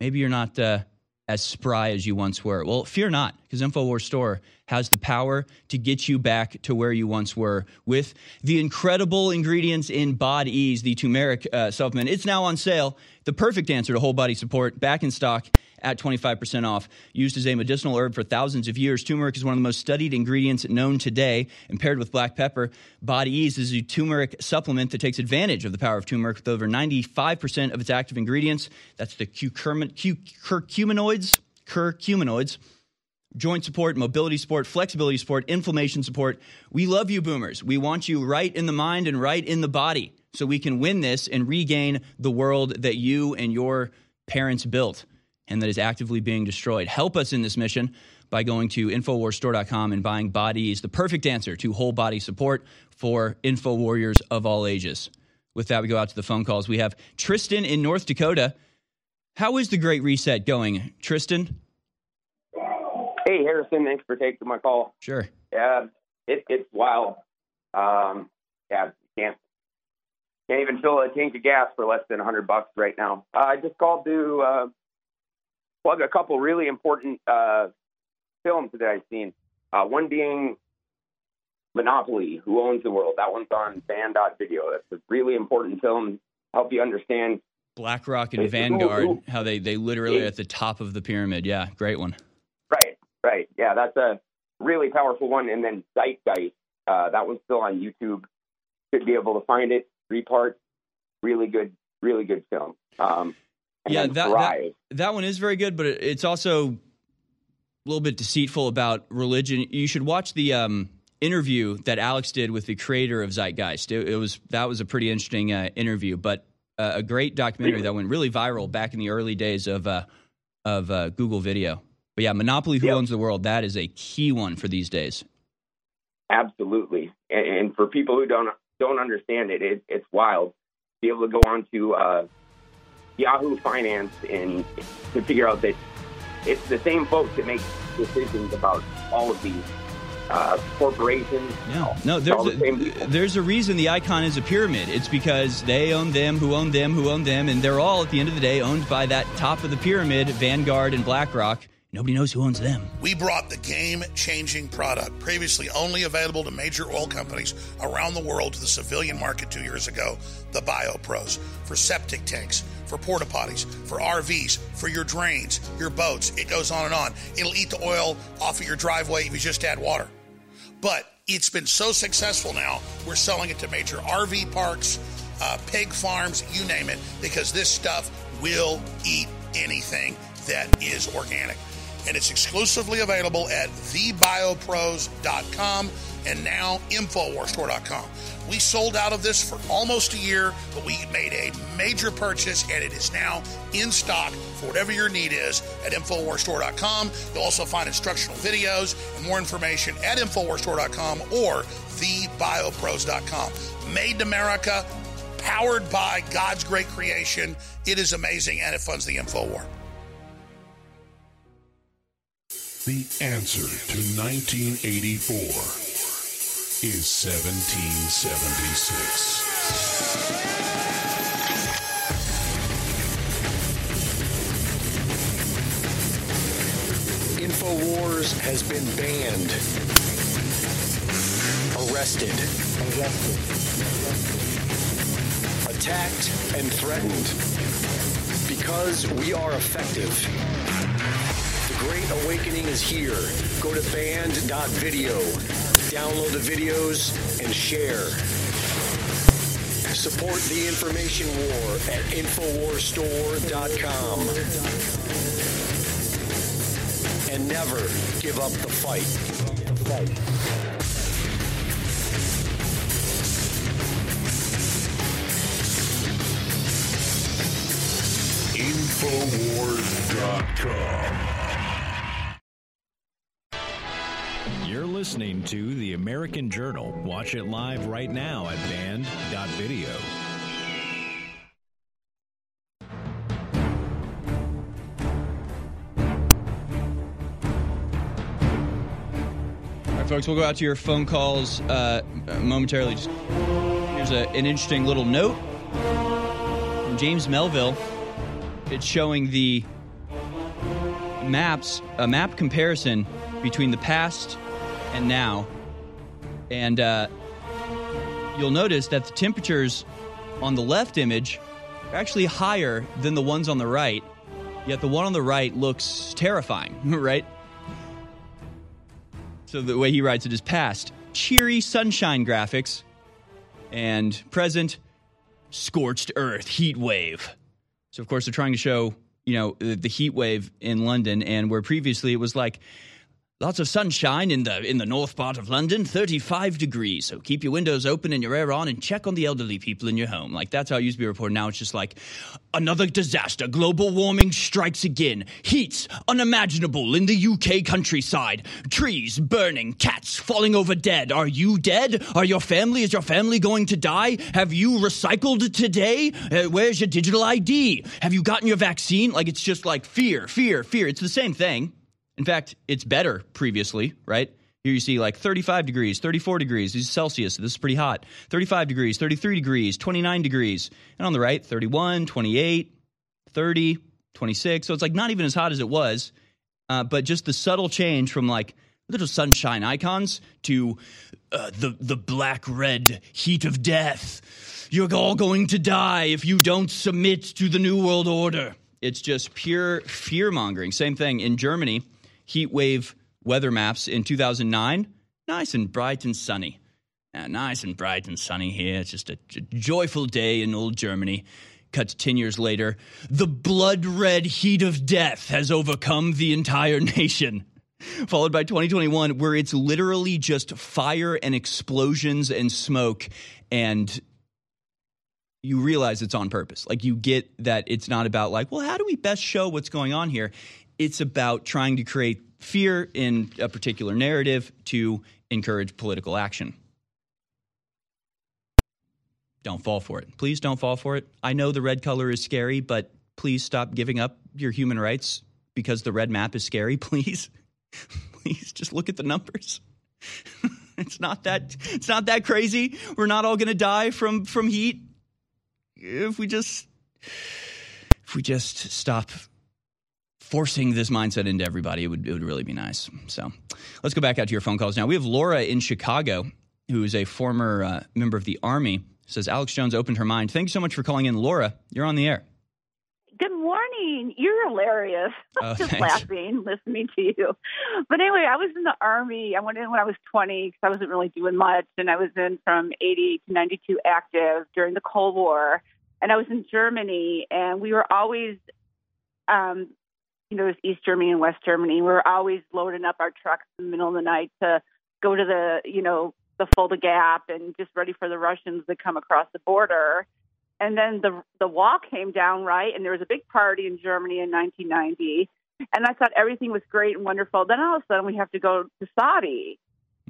S6: Maybe you're not uh, as spry as you once were. Well, fear not, because InfoWars Store has the power to get you back to where you once were with the incredible ingredients in Bod Ease, the turmeric uh, supplement. It's now on sale. The perfect answer to whole body support, back in stock at 25% off. Used as a medicinal herb for thousands of years, turmeric is one of the most studied ingredients known today. And paired with black pepper, Body Ease is a turmeric supplement that takes advantage of the power of turmeric with over 95% of its active ingredients. That's the curcuminoids, curcuminoids joint support, mobility support, flexibility support, inflammation support. We love you, boomers. We want you right in the mind and right in the body so we can win this and regain the world that you and your parents built and that is actively being destroyed. Help us in this mission by going to InfoWarsStore.com and buying Bodies, the perfect answer to whole body support for info warriors of all ages. With that, we go out to the phone calls. We have Tristan in North Dakota. How is the Great Reset going, Tristan?
S12: Hey, Harrison. Thanks for taking my call.
S6: Sure.
S12: Yeah, it, it's wild. Um, yeah, can't can't even fill a tank of gas for less than a hundred bucks right now. Uh, I just called to uh, plug a couple really important uh, films that I've seen. Uh, one being Monopoly, Who Owns the World. That one's on Banned.video. That's a really important film. Help you understand
S6: BlackRock and Vanguard, how they they literally are at the top of the pyramid. Yeah, great one.
S12: Right. Yeah, that's a really powerful one. And then Zeitgeist. Uh, that one's still on YouTube. Should be able to find it. Three parts. Really good, really good film. Um,
S6: yeah, that, that, that one is very good, but it's also a little bit deceitful about religion. You should watch the um, interview that Alex did with the creator of Zeitgeist. It, it was that was a pretty interesting uh, interview, but uh, a great documentary that went really viral back in the early days of uh, of uh, Google Video. But yeah, Monopoly: Who yep. Owns the World? That is a key one for these days.
S12: Absolutely, and, and for people who don't don't understand it, it it's wild. Be able to go on to uh, Yahoo Finance and to figure out that it's the same folks that make decisions about all of these uh, corporations.
S6: No, no, there's a, there's a reason the icon is a pyramid. It's because they own them, who own them, who own them, and they're all at the end of the day owned by that top of the pyramid, Vanguard and BlackRock. Nobody knows who owns them.
S9: We brought the game changing product, previously only available to major oil companies around the world, to the civilian market two years ago the BioPros. For septic tanks, for porta potties, for RVs, for your drains, your boats. It goes on and on. It'll eat the oil off of your driveway if you just add water. But it's been so successful now, we're selling it to major RV parks, uh, pig farms, you name it, because this stuff will eat anything that is organic and it's exclusively available at thebiopros.com and now infowarstore.com. We sold out of this for almost a year, but we made a major purchase and it is now in stock for whatever your need is at infowarstore.com. You'll also find instructional videos and more information at infowarstore.com or thebiopros.com. Made in America, powered by God's great creation. It is amazing and it funds the InfoWar.
S11: The answer to 1984 is 1776.
S13: InfoWars has been banned, arrested, Arrested. attacked, and threatened because we are effective. Great Awakening is here. Go to banned.video, download the videos, and share. Support the information war at InfoWarsStore.com. And never give up the fight.
S11: Infowars.com.
S2: listening to The American Journal. Watch it live right now at banned.video.
S6: All right, folks, we'll go out to your phone calls uh, momentarily. Just here's a, an interesting little note from James Melville. It's showing the maps, a map comparison between the past and now, and uh, you'll notice that the temperatures on the left image are actually higher than the ones on the right. Yet the one on the right looks terrifying, right? So the way he writes it is past cheery sunshine graphics and present scorched earth heat wave. So of course they're trying to show, you know, the, the heat wave in London and where previously it was like lots of sunshine in the in the north part of London, 35 degrees. So keep your windows open and your air on and check on the elderly people in your home. Like that's how it used to be reported. Now it's just like another disaster. Global warming strikes again. Heats unimaginable in the UK countryside. Trees burning, cats falling over dead. Are you dead? Are your family is your family going to die? Have you recycled today? Uh, where's your digital ID? Have you gotten your vaccine? Like it's just like fear, fear, fear. It's the same thing. In fact, it's better previously, right? Here you see like 35 degrees, 34 degrees. This is Celsius. This is pretty hot. 35 degrees, 33 degrees, 29 degrees. And on the right, 31, 28, 30, 26. So it's like not even as hot as it was, uh, but just the subtle change from like little sunshine icons to uh, the, the black red heat of death. You're all going to die if you don't submit to the New World Order. It's just pure fear mongering. Same thing in Germany heat wave weather maps in 2009. Nice and bright and sunny. Nice and bright and sunny here. It's just a, joyful day in old Germany. Cut 10 years later. The blood red heat of death has overcome the entire nation. Followed by 2021, where it's literally just fire and explosions and smoke. And you realize it's on purpose. Like you get that it's not about, like, well, how do we best show what's going on here? It's about trying to create fear in a particular narrative to encourage political action. Don't fall for it. Please don't fall for it. I know the red color is scary, but please stop giving up your human rights because the red map is scary. Please, please just look at the numbers. it's not that it's not that crazy. We're not all going to die from from heat if we just if we just stop forcing this mindset into everybody, it would it would really be nice. So, let's go back out to your phone calls now. We have Laura in Chicago, who is a former uh, member of the Army. Says Alex Jones opened her mind. Thank you so much for calling in, Laura. You're on the air.
S14: Good morning. You're hilarious.
S6: Oh,
S14: Just
S6: thanks.
S14: laughing, listening to you. But anyway, I was in the Army. I went in when I was 20 because I wasn't really doing much. And I was in from 80 to 92 active during the Cold War. And I was in Germany. And we were always, um, you know, it was East Germany and West Germany. We were always loading up our trucks in the middle of the night to go to the, you know, the Fulda Gap and just ready for the Russians to come across the border. And then the the wall came down right? And there was a big party in Germany in 1990 and I thought everything was great and wonderful. Then all of a sudden we have to go to Saudi.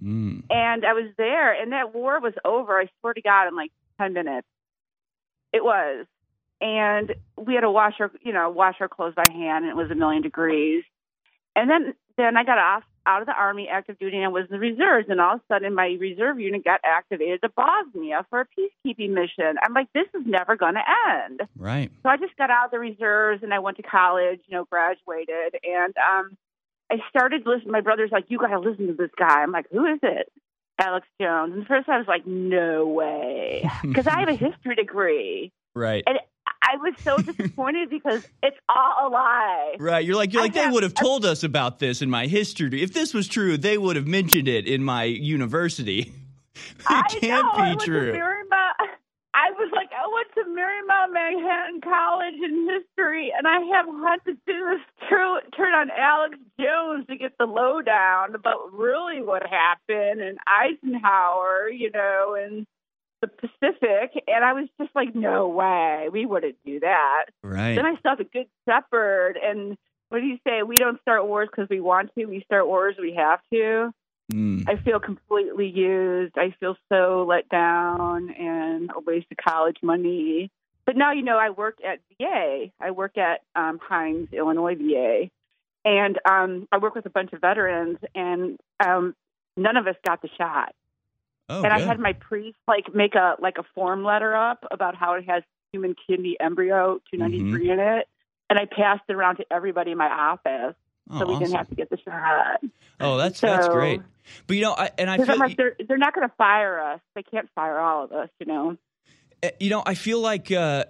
S6: Mm.
S14: and I was there and that war was over. I swear to god in like 10 minutes. It was and we had to wash our you know wash our clothes by hand and it was a million degrees and then then I got off out of the army active duty and I was in the reserves and all of a sudden my reserve unit got activated to Bosnia for a peacekeeping mission. I'm like, this is never gonna end.
S6: Right.
S14: So I just got out of the reserves and I went to college, you know, graduated and um I started listening my brother's like, You gotta listen to this guy. I'm like, Who is it? Alex Jones. And first I was like, No way. Because I have a history degree.
S6: Right.
S14: And I was so disappointed because it's all a lie.
S6: Right. You're like you're like they would have told us about this in my history. If this was true, they would have mentioned it in my university.
S14: I
S6: it can't
S14: know,
S6: be
S14: to
S6: true.
S14: I was like, I went to Marymount Manhattan College in history, and I have had to do this turn on Alex Jones to get the lowdown about really what happened and Eisenhower, you know, and the Pacific. And I was just like, no way, we wouldn't do that.
S6: Right.
S14: Then I saw the Good Shepherd, and what do you say? We don't start wars because we want to. We start wars we have to.
S6: Mm.
S14: I feel completely used. I feel so let down and a waste of college money. But now, you know, I work at VA. I work at um, Hines, Illinois VA. And um, I work with a bunch of veterans, and um, none of us got the shot.
S6: Oh,
S14: and I had my priest like make a like a form letter up about how it has human kidney embryo 293
S6: Mm-hmm.
S14: in it, and I passed it around to everybody in my office,
S6: Oh,
S14: so we didn't have to get the shot.
S6: Oh, that's that's great. But you know, I, and I feel
S14: like, they're they're not going to fire us. They can't fire all of us, you know.
S6: Uh, you know, I feel like uh,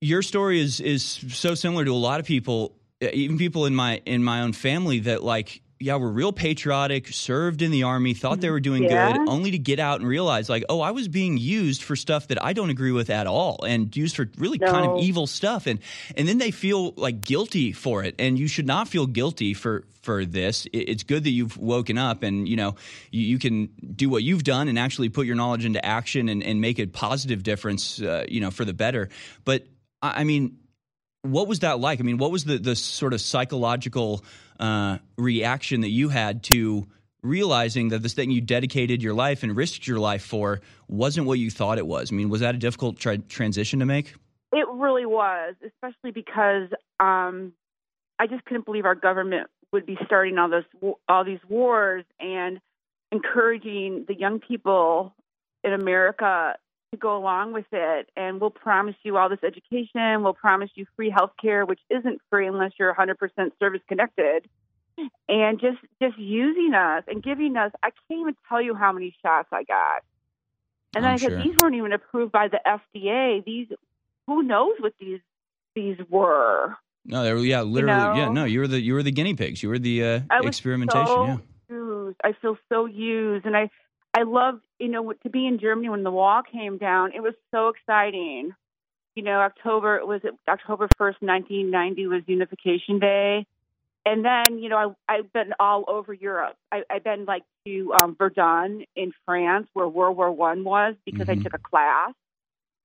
S6: your story is is so similar to a lot of people, uh, even people in my in my own family that like. Yeah, we were real patriotic, served in the army, thought they were doing
S14: Yeah.
S6: good, only to get out and realize, like, oh, I was being used for stuff that I don't agree with at all, and used for really kind of evil stuff, and and then they feel like guilty for it, and you should not feel guilty for for this. It's good that you've woken up, and you know you, you can do what you've done and actually put your knowledge into action and, and make a positive difference, uh, you know, for the better. But I I mean, what was that like? I mean, what was the the sort of psychological uh, reaction that you had to realizing that this thing you dedicated your life and risked your life for wasn't what you thought it was? I mean, was that a difficult tra- transition to make?
S14: It really was, especially because um, I just couldn't believe our government would be starting all this all these wars and encouraging the young people in America to go along with it. And we'll promise you all this education. We'll promise you free health care, which isn't free unless you're 100% service connected. And just just using us and giving us. I can't even tell you how many shots I got. And then
S6: I'm
S14: I said,
S6: sure.
S14: these weren't even approved by the FDA. These, who knows what these these were?
S6: No, they were, yeah, literally,
S14: know?
S6: yeah. No, you were the you were the guinea pigs. You were the uh, experimentation.
S14: so
S6: yeah.
S14: used. I feel so used, and I, I loved, you know to be in Germany when the wall came down. It was so exciting. You know, October was it October first, nineteen ninety was Unification Day, and then you know I I've been all over Europe. I, I've been like to um, Verdun in France where World War One was because I took a class,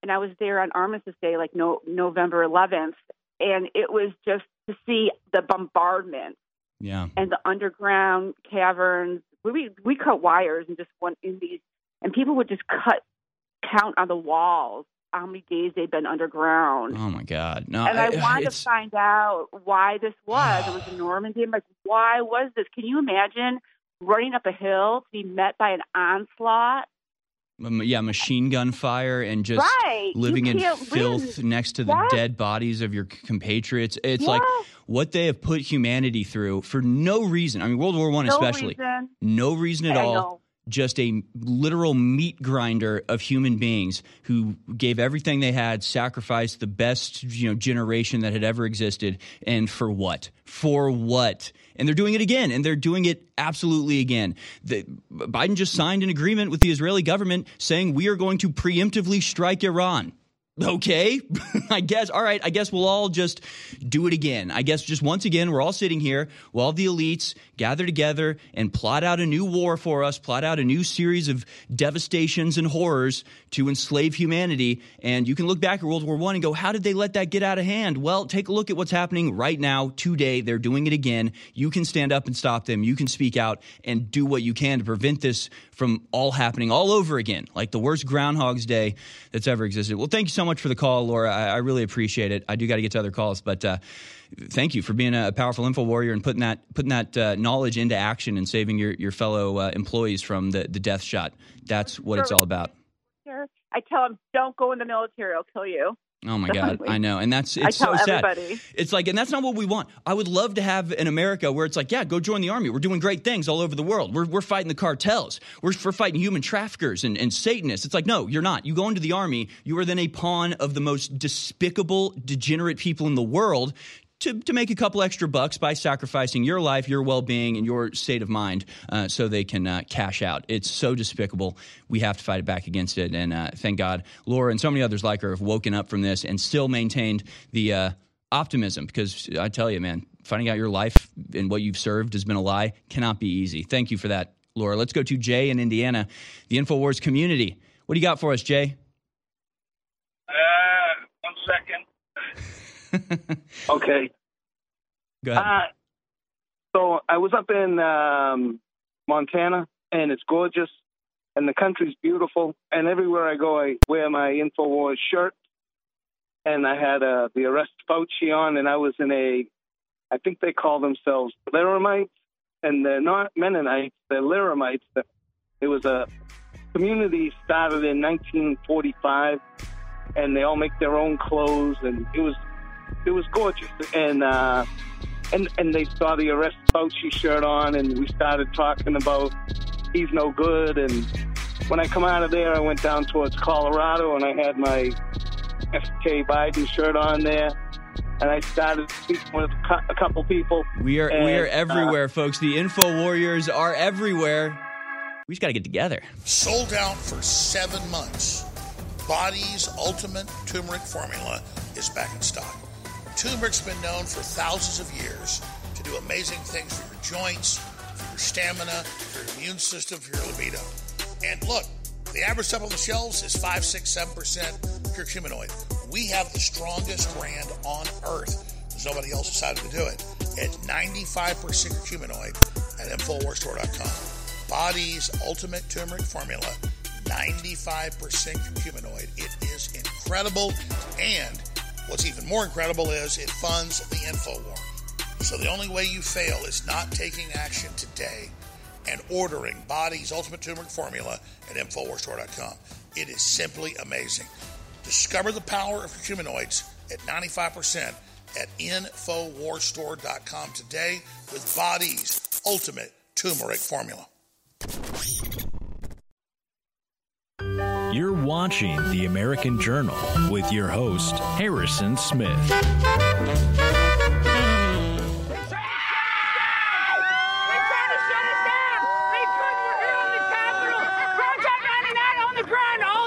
S14: and I was there on Armistice Day, like no November eleventh, and it was just to see the bombardment
S6: Yeah.
S14: and the underground caverns. We we cut wires and just went in these, and people would just cut count on the walls how many days they'd been underground.
S6: Oh my God. No,
S14: and I, wanted to find out why this was. It was in Normandy. I'm like, why was this? Can you imagine running up a hill to be met by an onslaught?
S6: Yeah, machine gun fire and just
S14: Right.
S6: Living in filth
S14: win.
S6: next to the dead bodies of your compatriots. It's like what they have put humanity through for no reason. I mean, World War One
S14: No
S6: especially,
S14: reason.
S6: no reason at
S14: I
S6: all.
S14: know.
S6: Just a literal meat grinder of human beings who gave everything they had, sacrificed the best you know generation that had ever existed, and for what? For what? And they're doing it again, and they're doing it absolutely again. The, Biden just signed an agreement with the Israeli government saying we are going to preemptively strike Iran. Okay, I guess. All right, I guess we'll all just do it again. I guess just once again, we're all sitting here while the elites gather together and plot out a new war for us, plot out a new series of devastations and horrors to enslave humanity. And you can look back at World War One and go, how did they let that get out of hand? Well, take a look at what's happening right now, today. They're doing it again. You can stand up and stop them. You can speak out and do what you can to prevent this from all happening all over again, like the worst Groundhog's Day that's ever existed. Well, thank you so much for the call, Laura. I, I really appreciate it. I do got to get to other calls, but uh, thank you for being a powerful info warrior and putting that putting that uh, knowledge into action and saving your your fellow uh, employees from the the death shot. That's what it's all about.
S14: Sure. I tell them, don't go in the military; I'll kill you.
S6: Oh my God, I know, and that's
S14: I
S6: it's so sad.
S14: everybody.
S6: It's like, and that's not what we want. I would love to have an America where it's like, yeah, go join the army. We're doing great things all over the world. We're, we're fighting the cartels. We're, we're fighting human traffickers and, and Satanists. It's like, no, you're not. You go into the army, you are then a pawn of the most despicable, degenerate people in the world. To, to make a couple extra bucks by sacrificing your life, your well being, and your state of mind uh, so they can uh, cash out. It's so despicable. We have to fight back against it. And uh, thank God, Laura and so many others like her have woken up from this and still maintained the uh, optimism because I tell you, man, finding out your life and what you've served has been a lie cannot be easy. Thank you for that, Laura. Let's go to Jay in Indiana, the InfoWars community. What do you got for us, Jay?
S15: Uh, one second. okay.
S6: Go ahead.
S15: Uh, so I was up in um, Montana, and it's gorgeous, and the country's beautiful. And everywhere I go, I wear my Infowars shirt, and I had uh, the arrest Fauci on, and I was in a, I think they call themselves Laramites, and they're not Mennonites, they're Laramites. It was a community started in 1945, and they all make their own clothes, and it was it was gorgeous. And uh, and and they saw the arrest Fauci shirt on, and we started talking about he's no good. And when I come out of there, I went down towards Colorado, and I had my FK Biden shirt on there, and I started speaking with a couple people.
S6: We are we are
S15: And, uh,
S6: everywhere, folks. The Info Warriors are everywhere. We just got to get together.
S9: Sold out for seven months. Body's Ultimate Turmeric Formula is back in stock. Turmeric's been known for thousands of years to do amazing things for your joints, for your stamina, for your immune system, for your libido. And look, the average stuff on the shelves is 5, 6, 7% pure humanoid. We have the strongest brand on earth. There's nobody else decided to do it. At 95% humanoid at InfoWarsStore.com. Body's Ultimate Turmeric Formula, 95% curcuminoid. It is incredible. And what's even more incredible is it funds the InfoWar. So the only way you fail is not taking action today and ordering Body's Ultimate Turmeric Formula at InfoWarsStore.com. It is simply amazing. Discover the power of curcuminoids at 95% at InfoWarsStore.com today with Body's Ultimate Turmeric Formula.
S2: You're watching The American Journal with your host, Harrison Smith.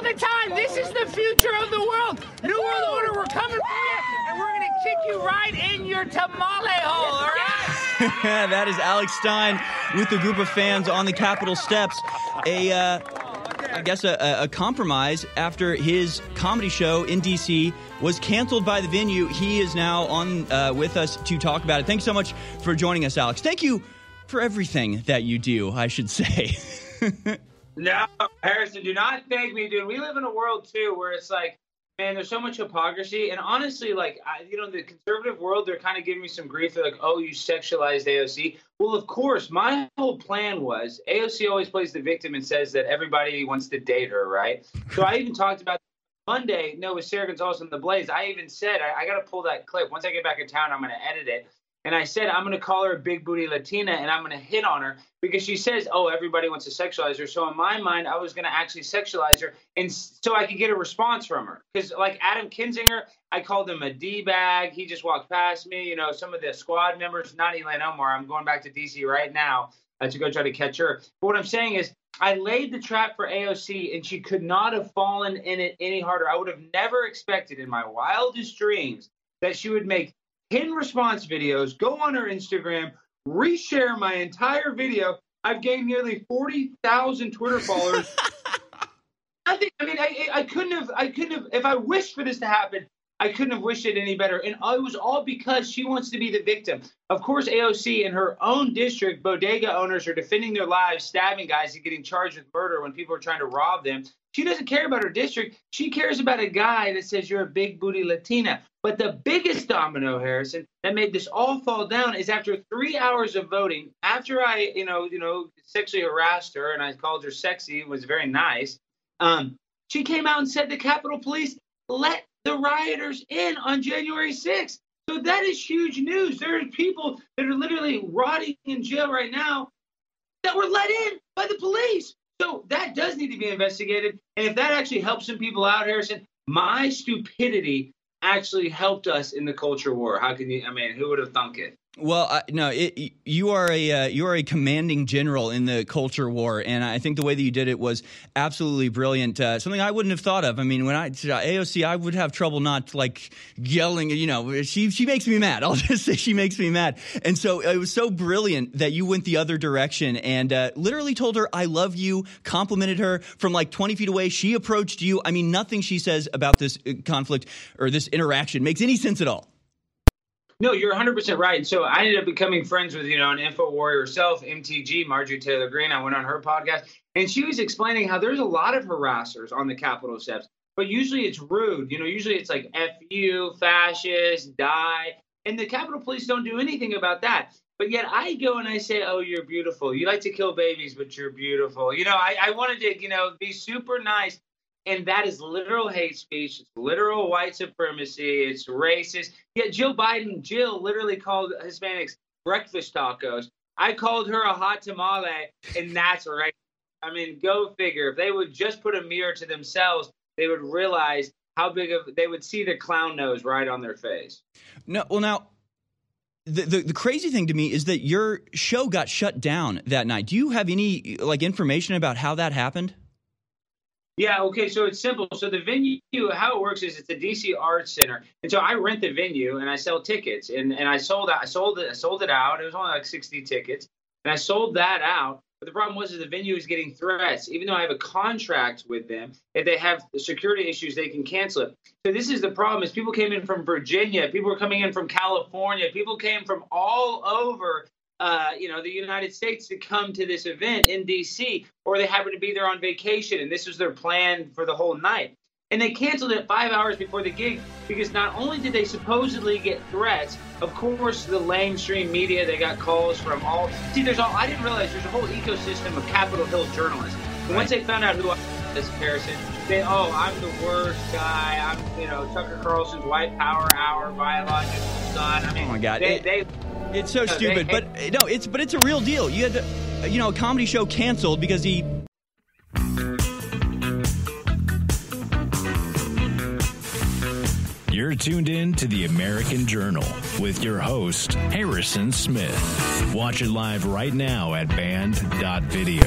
S16: To to. This is the future of the world. New World Order, we're coming for you, and we're gonna kick you right in your tamale hole, all right?
S6: that is Alex Stein with a group of fans on the Capitol steps. A, uh, I guess, a, a- compromise after his comedy show in D.C. was canceled by the venue. He is now on uh, with us to talk about it. Thanks so much for joining us, Alex. Thank you for everything that you do, I should say.
S17: No, Harrison, do not thank me, dude. We live in a world too where it's like man, there's so much hypocrisy, and honestly, like I, you know, the conservative world, they're kind of giving me some grief. They're like, "Oh, you sexualized AOC." Well, of course, my whole plan was AOC always plays the victim and says that everybody wants to date her, right? So I even talked about Monday, no, with Sara Gonzales and the Blaze. I even said I, I got to pull that clip. Once I get back in town, I'm going to edit it. And I said, I'm going to call her a big booty Latina and I'm going to hit on her because she says, oh, everybody wants to sexualize her. So in my mind, I was going to actually sexualize her and so I could get a response from her. Because like Adam Kinzinger, I called him a D bag. He just walked past me. You know, some of the squad members, not Ilhan Omar. I'm going back to DC right now uh, to go try to catch her. But what I'm saying is, I laid the trap for AOC and she could not have fallen in it any harder. I would have never expected in my wildest dreams that she would make pin response videos, go on her Instagram, reshare my entire video. I've gained nearly 40,000 Twitter followers. I think, I mean, I, I couldn't have, I couldn't have, if I wished for this to happen, I couldn't have wished it any better. And it was all because she wants to be the victim. Of course, AOC in her own district, bodega owners are defending their lives, stabbing guys and getting charged with murder when people are trying to rob them. She doesn't care about her district. She cares about a guy that says you're a big booty Latina. But the biggest domino, Harrison, that made this all fall down is after three hours of voting, after I, you know, you know, sexually harassed her and I called her sexy, it was very nice. Um, she came out and said the Capitol Police let the rioters in on January 6th. So that is huge news. There are people that are literally rotting in jail right now that were let in by the police. So that does need to be investigated. And if that actually helps some people out, Harrison, my stupidity actually helped us in the culture war. How can you? I mean, who would have thunk it?
S6: Well, no, it, you are a uh, you are a commanding general in the culture war, and I think the way that you did it was absolutely brilliant. Uh, something I wouldn't have thought of. I mean, when I AOC, I would have trouble not like yelling. You know, she she makes me mad. I'll just say she makes me mad. And so it was so brilliant that you went the other direction and uh, literally told her I love you, complimented her from like twenty feet away. She approached you. I mean, nothing she says about this uh, conflict or this interaction makes any sense at all.
S17: No, you're 100% right. And so I ended up becoming friends with, you know, an info warrior herself, MTG, Marjorie Taylor Greene. I went on her podcast and she was explaining how there's a lot of harassers on the Capitol steps, but usually it's rude. You know, usually it's like F you, fascist, die. And the Capitol Police don't do anything about that. But yet I go and I say, oh, you're beautiful. You like to kill babies, but you're beautiful. You know, I, I wanted to, you know, be super nice and that is literal hate speech. It's literal white supremacy. It's racist. Yet Jill Biden, Jill literally called Hispanics breakfast tacos. I called her a hot tamale, and that's right. I mean, go figure. If they would just put a mirror to themselves, they would realize how big of they would see the clown nose right on their face.
S6: No, well now. The, the, the crazy thing to me is that your show got shut down that night. Do you have any like information about how that happened?
S17: Yeah, okay, so it's simple. So the venue, how it works is it's the DC Arts Center, and so I rent the venue and I sell tickets, and and I sold I sold it I sold it out. It was only like sixty tickets, and I sold that out. But the problem was that the venue is getting threats, even though I have a contract with them. If they have security issues, they can cancel it. So this is the problem: is people came in from Virginia, people were coming in from California, people came from all over uh, you know, the United States to come to this event in D.C., or they happen to be there on vacation, and this was their plan for the whole night. And they canceled it five hours before the gig because not only did they supposedly get threats, of course, the mainstream media, they got calls from all. See, there's all, I didn't realize there's a whole ecosystem of Capitol Hill journalists. Right. Once they found out who I was, this Harrison, they, oh, I'm the worst guy. I'm, you know, Tucker Carlson's white power hour, biological son. I mean,
S6: oh my God.
S17: They,
S6: it,
S17: they
S6: it's so stupid, but no, it's but it's a real deal. You had, to, you know, a comedy show canceled because he.
S2: You're tuned in to the American Journal with your host, Harrison Smith. Watch it live right now at banned.video.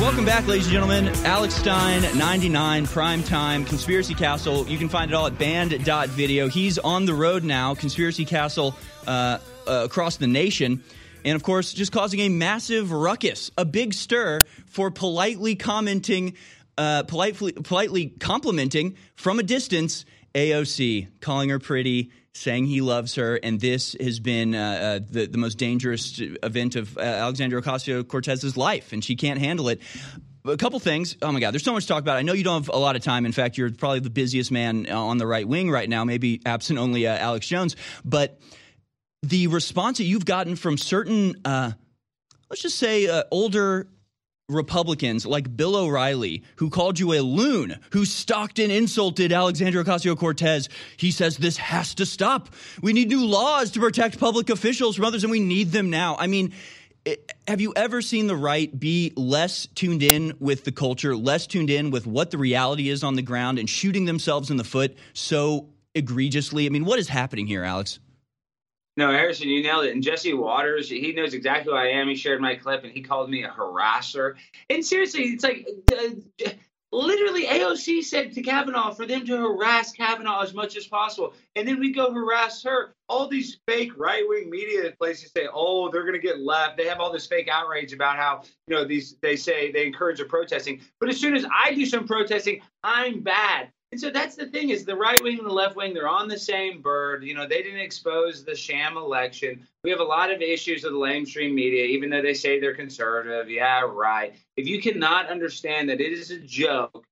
S6: Welcome back, ladies and gentlemen. Alex Stein, 99, Prime Time, Conspiracy Castle. You can find it all at banned.video. He's on the road now, Conspiracy Castle uh, uh, across the nation. And of course, just causing a massive ruckus, a big stir for politely commenting, uh, politely, politely complimenting from a distance AOC, calling her pretty, saying he loves her, and this has been uh, uh, the, the most dangerous event of uh, Alexandria Ocasio Cortez's life, and she can't handle it. a couple things. Oh my God, there's so much to talk about. I know you don't have a lot of time. In fact, you're probably the busiest man uh, on the right wing right now, maybe absent only uh, Alex Jones. But the response that you've gotten from certain, uh, let's just say, older Republicans like Bill O'Reilly, who called you a loon, who stalked and insulted Alexandria Ocasio Cortez. He says this has to stop. We need new laws to protect public officials from others, and we need them now. I mean, have you ever seen the right be less tuned in with the culture, less tuned in with what the reality is on the ground, and shooting themselves in the foot so egregiously? I mean, what is happening here, Alex?
S17: No, Harrison, you nailed it. And Jesse Watters, he knows exactly who I am. He shared my clip and he called me a harasser. And seriously, it's like uh, literally AOC said to Kavanaugh for them to harass Kavanaugh as much as possible. And then we go harass her. All these fake right wing media places say, oh, they're going to get left. They have all this fake outrage about how, you know, these, they say they encourage the protesting. But as soon as I do some protesting, I'm bad. And so that's the thing is the right wing and the left wing, they're on the same bird. You know, they didn't expose the sham election. We have a lot of issues with the mainstream media, even though they say they're conservative. Yeah, right. If you cannot understand that it is a joke,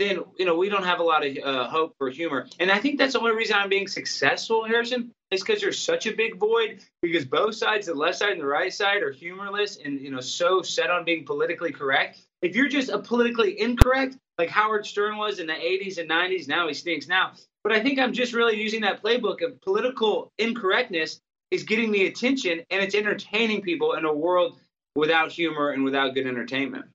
S17: then you know we don't have a lot of uh, hope for humor. And I think that's the only reason I'm being successful, Harrison, is because there's such a big void. Because both sides, the left side and the right side, are humorless and you know so set on being politically correct. If you're just a politically incorrect, like Howard Stern was in the 80s and 90s. Now he stinks now. But I think I'm just really using that playbook of political incorrectness is getting the attention and it's entertaining people in a world without humor and without good entertainment.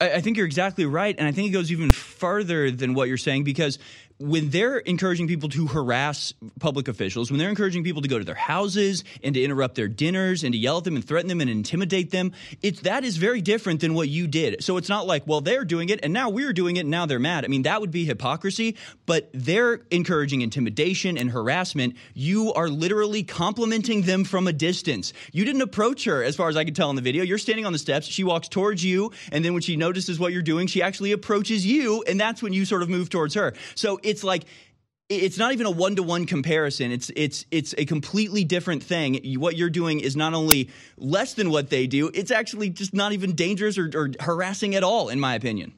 S6: I think you're exactly right. And I think it goes even further than what you're saying because when they're encouraging people to harass public officials, when they're encouraging people to go to their houses and to interrupt their dinners and to yell at them and threaten them and intimidate them, it's that is very different than what you did. So it's not like, well, they're doing it and now we're doing it and now they're mad. I mean, that would be hypocrisy, but they're encouraging intimidation and harassment. You are literally complimenting them from a distance. You didn't approach her, as far as I could tell in the video. You're standing on the steps. She walks towards you, and then when she notices what you're doing, she actually approaches you, and that's when you sort of move towards her. So it's like it's not even a one to one comparison. It's it's it's a completely different thing. What you're doing is not only less than what they do; it's actually just not even dangerous or, or harassing at all, in my opinion.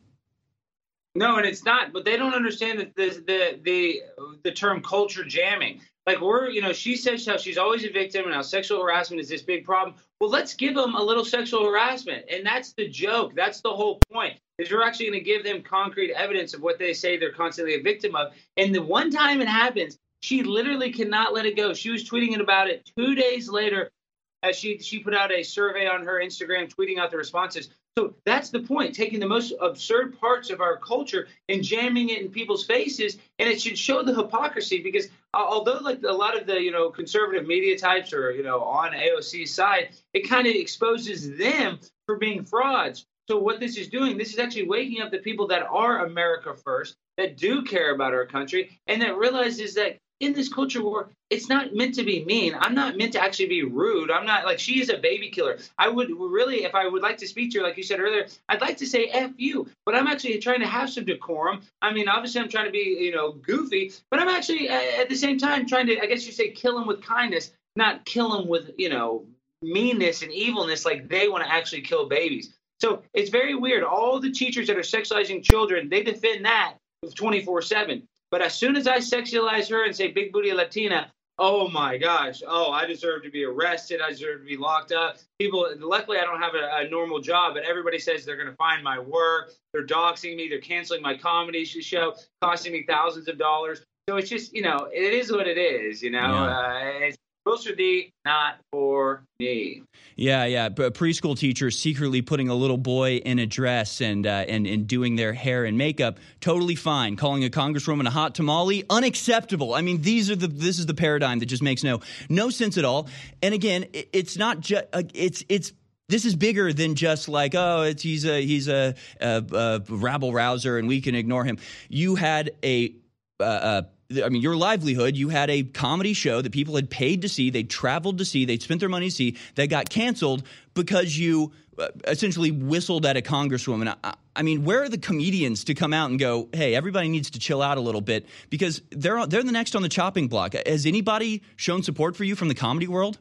S17: No, and it's not. But they don't understand that the the the the term culture jamming. Like we're, you know, she says how she's always a victim and how sexual harassment is this big problem. Well, let's give them a little sexual harassment, and that's the joke. That's the whole point is you're actually going to give them concrete evidence of what they say they're constantly a victim of. And the one time it happens, she literally cannot let it go. She was tweeting about it two days later as she she put out a survey on her Instagram, tweeting out the responses. So that's the point, taking the most absurd parts of our culture and jamming it in people's faces, and it should show the hypocrisy because uh, although like a lot of the you know conservative media types are you know on AOC's side, it kind of exposes them for being frauds. So what this is doing, this is actually waking up the people that are America first, that do care about our country, and that realizes that in this culture war, it's not meant to be mean. I'm not meant to actually be rude. I'm not like she is a baby killer. I would really, if I would like to speak to her, like you said earlier, I'd like to say F you, but I'm actually trying to have some decorum. I mean, obviously, I'm trying to be, you know, goofy, but I'm actually uh, at the same time trying to, I guess you say, kill him with kindness, not kill him with, you know, meanness and evilness like they want to actually kill babies. So it's very weird. All the teachers that are sexualizing children, they defend that 24 7. But as soon as I sexualize her and say big booty Latina, oh my gosh, oh, I deserve to be arrested. I deserve to be locked up. People, luckily, I don't have a, a normal job, but everybody says they're going to find my work. They're doxing me. They're canceling my comedy show, costing me thousands of dollars. So it's just, you know, it is what it is, you know. Yeah. Uh, Rules thee, not for me.
S6: Yeah, yeah. But preschool teachers secretly putting a little boy in a dress and uh, and and doing their hair and makeup, totally fine. Calling a congresswoman a hot tamale, unacceptable. I mean, these are the this is the paradigm that just makes no no sense at all. And again, it's not just uh, it's it's this is bigger than just like oh it's he's a he's a, a, a rabble rouser and we can ignore him. You had a, a I mean, your livelihood, you had a comedy show that people had paid to see, they traveled to see, they'd spent their money to see, that got canceled because you uh, essentially whistled at a congresswoman. I, I, mean, where are the comedians to come out and go, hey, everybody needs to chill out a little bit because they're, they're the next on the chopping block? Has anybody shown support for you from the comedy world?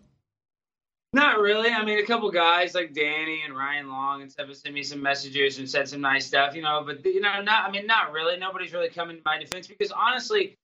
S17: Not really. I mean, a couple guys like Danny and Ryan Long and stuff have sent me some messages and said some nice stuff, you know. But you know, not. I mean, not really. Nobody's really coming to my defense because honestly,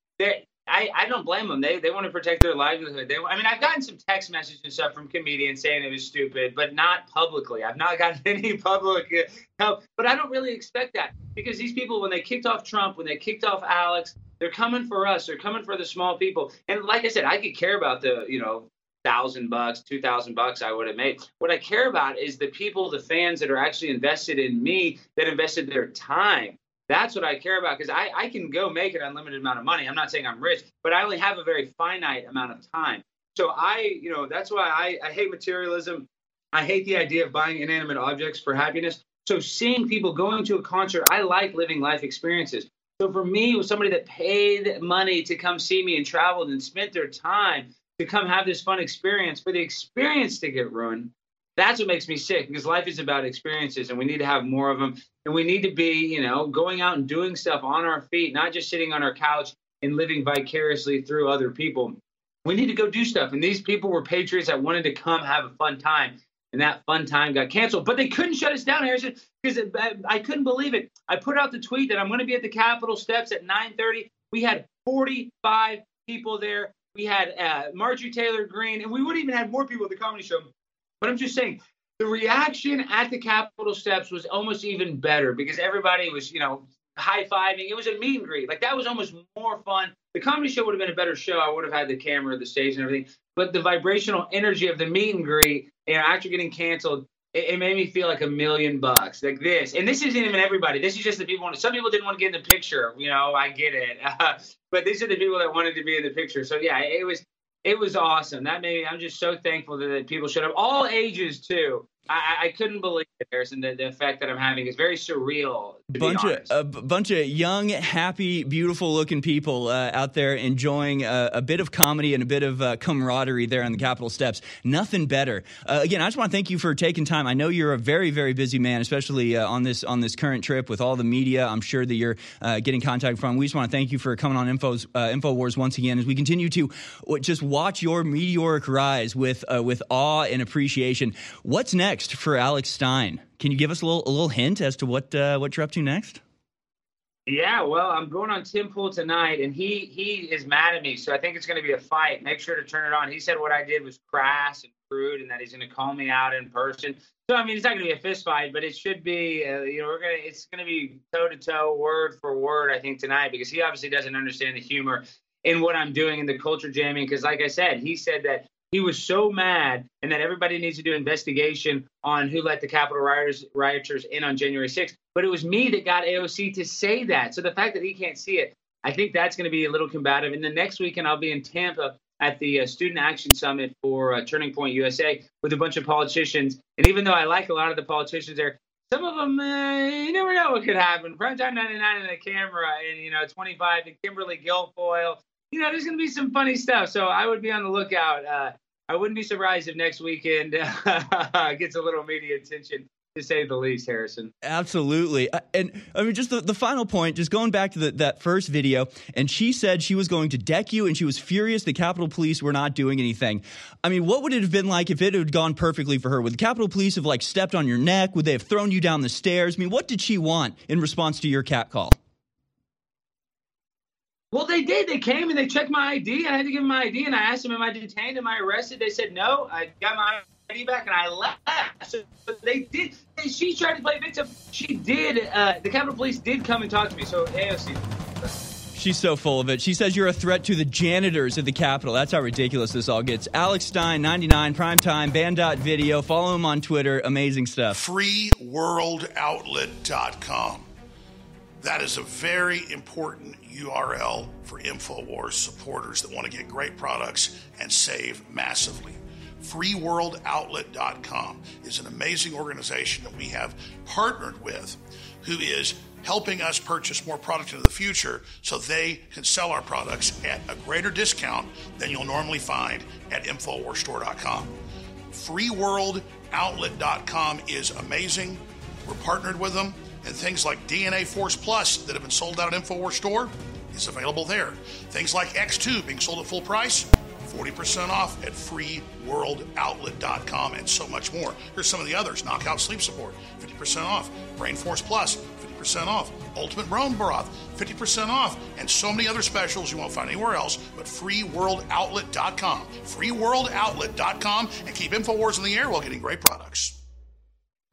S17: I, I don't blame them. They they want to protect their livelihood. They, I mean, I've gotten some text messages and stuff from comedians saying it was stupid, but not publicly. I've not gotten any public help, but I don't really expect that because these people, when they kicked off Trump, when they kicked off Alex, they're coming for us. They're coming for the small people. And like I said, I could care about the you know thousand bucks, two thousand bucks I would have made. What I care about is the people, the fans that are actually invested in me, that invested their time. That's what I care about because I, I can go make an unlimited amount of money. I'm not saying I'm rich, but I only have a very finite amount of time. So I, you know, that's why I, I hate materialism. I hate the idea of buying inanimate objects for happiness. So seeing people going to a concert, I like living life experiences. So for me, with somebody that paid money to come see me and traveled and spent their time to come have this fun experience, for the experience to get ruined, that's what makes me sick because life is about experiences and we need to have more of them. And we need to be, you know, going out and doing stuff on our feet, not just sitting on our couch and living vicariously through other people. We need to go do stuff. And these people were patriots that wanted to come have a fun time. And that fun time got canceled. But they couldn't shut us down, Harrison, because I couldn't believe it. I put out the tweet that I'm going to be at the Capitol steps at 9:30. We had 45 people there. We had uh, Marjorie Taylor Greene, and we would even have more people at the comedy show. But I'm just saying, the reaction at the Capitol steps was almost even better because everybody was, you know, high fiving. It was a meet and greet. Like that was almost more fun. The comedy show would have been a better show. I would have had the camera, the stage, and everything. But the vibrational energy of the meet and greet, you know, after getting canceled, it, it, made me feel like a million bucks. Like this, and this isn't even everybody. This is just the people. Some people didn't want to get in the picture. You know, I get it. Uh, but these are the people that wanted to be in the picture. So yeah, it was it was awesome. That made me, I'm just so thankful that, people showed up, all ages too. I, I couldn't believe it, Harrison. The, the effect that I'm having is very surreal.
S6: bunch of a bunch of young, happy, beautiful-looking people uh, out there enjoying uh, a bit of comedy and a bit of uh, camaraderie there on the Capitol steps. Nothing better. Uh, again, I just want to thank you for taking time. I know you're a very, very busy man, especially uh, on this on this current trip with all the media. I'm sure that you're uh, getting contact from. We just want to thank you for coming on Info's Infowars once again as we continue to just watch your meteoric rise with with awe and appreciation. What's next? Next for Alex Stein? Can you give us a little a little hint as to what uh, what you're up to next?
S17: Yeah, well, I'm going on Tim Pool tonight, and he he is mad at me, so I think it's going to be a fight. Make sure to turn it on. He said what I did was crass and crude, and that he's going to call me out in person. So I mean, it's not going to be a fist fight, but it should be. Uh, you know, we're gonna it's going to be toe to toe, word for word. I think tonight because he obviously doesn't understand the humor in what I'm doing in the culture jamming. Because like I said, he said that he was so mad and that everybody needs to do investigation on who let the Capitol rioters, rioters in on January 6th. But it was me that got AOC to say that. So the fact that he can't see it, I think that's going to be a little combative. And the next weekend, I'll be in Tampa at the uh, Student Action Summit for uh, Turning Point USA with a bunch of politicians. And even though I like a lot of the politicians there, some of them, uh, you never know what could happen. Primetime 99 in the camera and, you know, 25 and Kimberly Guilfoyle. You know, there's going to be some funny stuff. So I would be on the lookout. Uh, I wouldn't be surprised if next weekend gets a little media attention to say the least, Harrison.
S6: Absolutely. Uh, and I mean, just the, the final point, just going back to the, that first video, and she said she was going to deck you and she was furious the Capitol Police were not doing anything. I mean, what would it have been like if it had gone perfectly for her? Would the Capitol Police have like stepped on your neck? Would they have thrown you down the stairs? I mean, what did she want in response to your cat call?
S17: Well, they did. They came and they checked my ID. And I had to give them my ID, and I asked them, "Am I detained? Am I arrested?" They said, "No." I got my ID back, and I left. So they did. She tried to play victim. She did. Uh, the Capitol Police did come and talk to me. So AOC.
S6: She's so full of it. She says you're a threat to the janitors at the Capitol. That's how ridiculous this all gets. Alex Stein, 99, primetime, banned.video. Follow him on Twitter. Amazing stuff.
S9: FreeWorldOutlet.com. That is a very important URL for InfoWars supporters that want to get great products and save massively. FreeWorldOutlet.com is an amazing organization that we have partnered with who is helping us purchase more product into the future so they can sell our products at a greater discount than you'll normally find at InfoWarsStore.com. FreeWorldOutlet.com is amazing. We're partnered with them and things like DNA Force Plus that have been sold out at InfoWars Store is available there. Things like X2 being sold at full price, 40% off at freeworldoutlet.com and so much more. Here's some of the others Knockout Sleep Support, 50% off. Brain Force Plus, 50% off. Ultimate Bone Broth, 50% off. And so many other specials you won't find anywhere else but freeworldoutlet.com. Freeworldoutlet.com and keep InfoWars in the air while getting great products.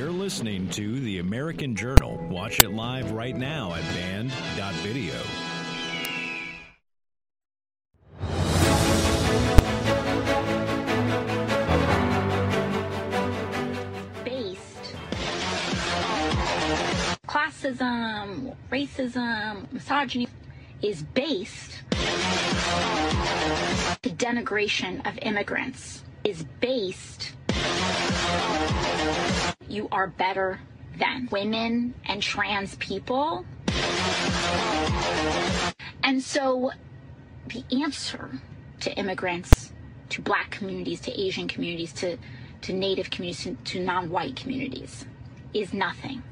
S2: You're listening to The American Journal. Watch it live right now at banned.video.
S18: based classism, racism, misogyny is based the denigration of immigrants is based you are better than women and trans people. And so the answer to immigrants, to black communities, to Asian communities, to, to native communities, to, to non white communities is nothing.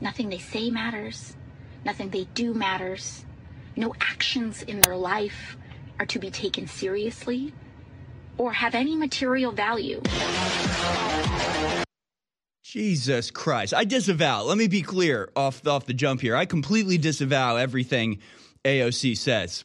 S18: Nothing they say matters. Nothing they do matters. No actions in their life are to be taken seriously or have any material value.
S6: Jesus Christ. I disavow. Let me be clear off, off the jump here. I completely disavow everything AOC says.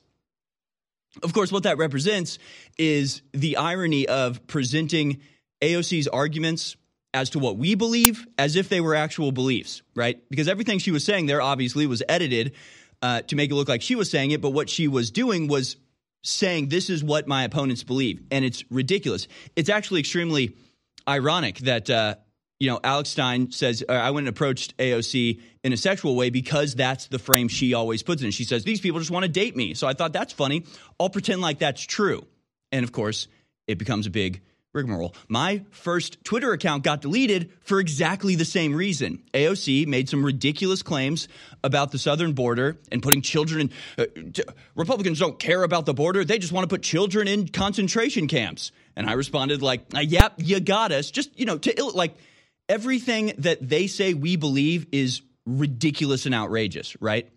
S6: Of course, what that represents is the irony of presenting AOC's arguments as to what we believe as if they were actual beliefs, right? Because everything she was saying there obviously was edited uh, to make it look like she was saying it, but what she was doing was saying, This is what my opponents believe. And it's ridiculous. It's actually extremely ironic that. Uh, you know, Alex Stein says, uh, I went and approached AOC in a sexual way because that's the frame she always puts in. She says, These people just want to date me. So I thought that's funny. I'll pretend like that's true. And of course, it becomes a big rigmarole. My first Twitter account got deleted for exactly the same reason. AOC made some ridiculous claims about the southern border and putting children in. Uh, t- Republicans don't care about the border, they just want to put children in concentration camps. And I responded, like, uh, yep, you got us. Just, you know, to like, everything that they say we believe is ridiculous and outrageous, right?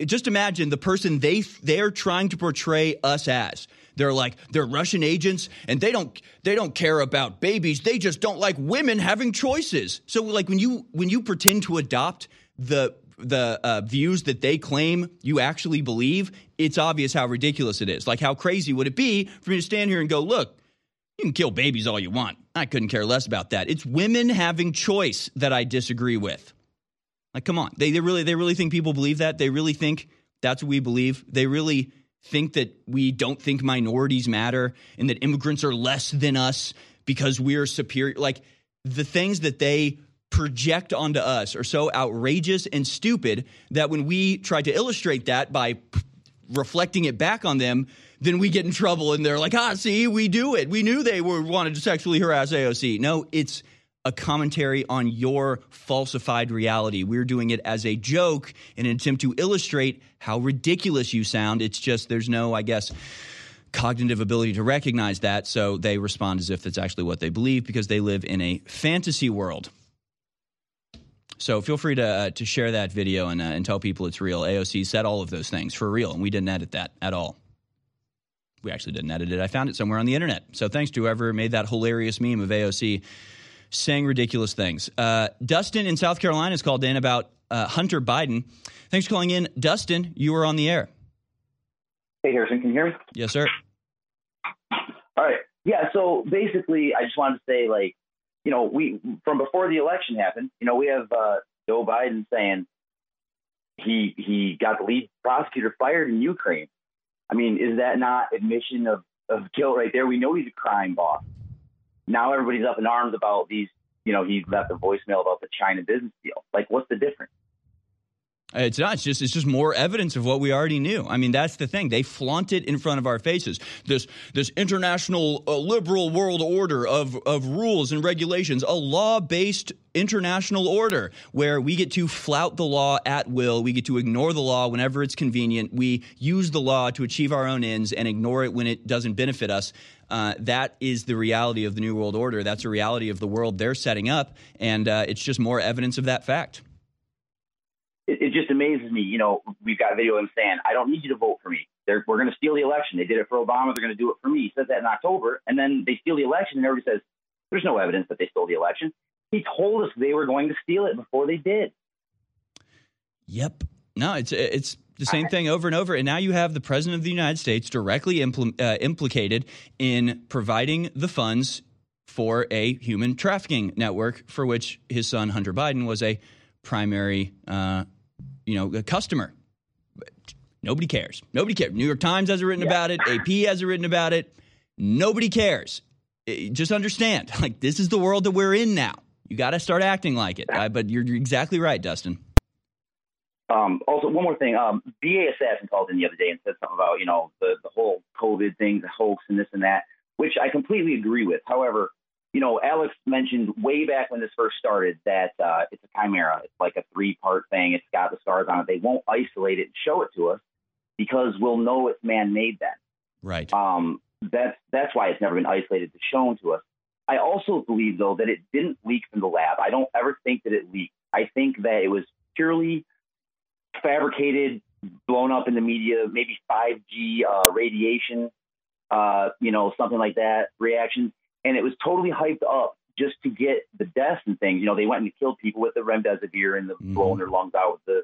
S6: Just imagine the person they they're trying to portray us as. They're like they're Russian agents and they don't they don't care about babies. They just don't like women having choices. So like when you when you pretend to adopt the the uh, views that they claim you actually believe, it's obvious how ridiculous it is. Like how crazy would it be for me to stand here and go, look, you can kill babies all you want. I couldn't care less about that. It's women having choice that I disagree with. Like, come on. They, they really they really think people believe that? They really think that's what we believe? They really think that we don't think minorities matter and that immigrants are less than us because we're superior. Like the things that they project onto us are so outrageous and stupid that when we try to illustrate that by p- reflecting it back on them, then we get in trouble and they're like, ah, see, we do it. We knew they were wanted to sexually harass AOC. No, it's a commentary on your falsified reality. We're doing it as a joke in an attempt to illustrate how ridiculous you sound. It's just there's no, I guess, cognitive ability to recognize that. So they respond as if it's actually what they believe because they live in a fantasy world. So feel free to uh, to share that video and, uh, and tell people it's real. AOC said all of those things for real, and we didn't edit that at all. We actually didn't edit it. I found it somewhere on the internet. So thanks to whoever made that hilarious meme of AOC saying ridiculous things. Uh, Dustin in South Carolina has called in about uh, Hunter Biden. Thanks for calling in, Dustin. You are on the air.
S19: Hey Harrison, can you hear me?
S6: Yes, sir. All right.
S19: Yeah, so basically, I just wanted to say, like, you know, we from before the election happened, you know, we have uh, Joe Biden saying he he got the lead prosecutor fired in Ukraine. I mean, is that not admission of, of guilt right there? We know he's a crime boss. Now everybody's up in arms about these. You know, he left a voicemail about the China business deal. Like, what's the difference?
S6: It's not. It's just it's just more evidence of what we already knew. I mean, that's the thing. They flaunt it in front of our faces. This this international uh, liberal world order of of rules and regulations, a law based international order where we get to flout the law at will. We get to ignore the law whenever it's convenient. We use the law to achieve our own ends and ignore it when it doesn't benefit us. Uh, that is the reality of the new world order. That's a reality of the world they're setting up, and uh, it's just more evidence of that fact
S19: it, just amazes me. You know, we've got a video of him saying, "I don't need you to vote for me. They're, we're going to steal the election. They did it for Obama. They're going to do it for me." He says that in October, and then they steal the election, and everybody says, "There's no evidence that they stole the election." He told us they were going to steal it before they did.
S6: Yep. No, it's it's the same thing over and over. And now you have the president of the United States directly impl- uh, implicated in providing the funds for a human trafficking network for which his son Hunter Biden was a primary uh, you know, a customer. Nobody cares. Nobody cares. New York Times hasn't written yeah. about it. AP hasn't written about it. Nobody cares. Just understand, like this is the world that we're in now. You got to start acting like it. Uh, but you're, you're, exactly right, Dustin.
S19: Um, also, one more thing. Um, BA Assassin called in the other day and said something about you know the the whole COVID thing, the hoax, and this and that, which I completely agree with. However, you know, Alex mentioned way back when this first started that uh, it's a chimera. It's like a three part thing. It's got the stars on it. They won't isolate it and show it to us because we'll know it's man made then.
S6: Right.
S19: Um, that's that's why it's never been isolated to shown to us. I also believe though that it didn't leak from the lab. I don't ever think that it leaked. I think that it was purely fabricated, blown up in the media, maybe 5G uh, radiation, uh, you know, something like that, reactions and it was totally hyped up just to get the deaths and things. You know, they went and killed people with the remdesivir and the mm-hmm. blowing their lungs out with the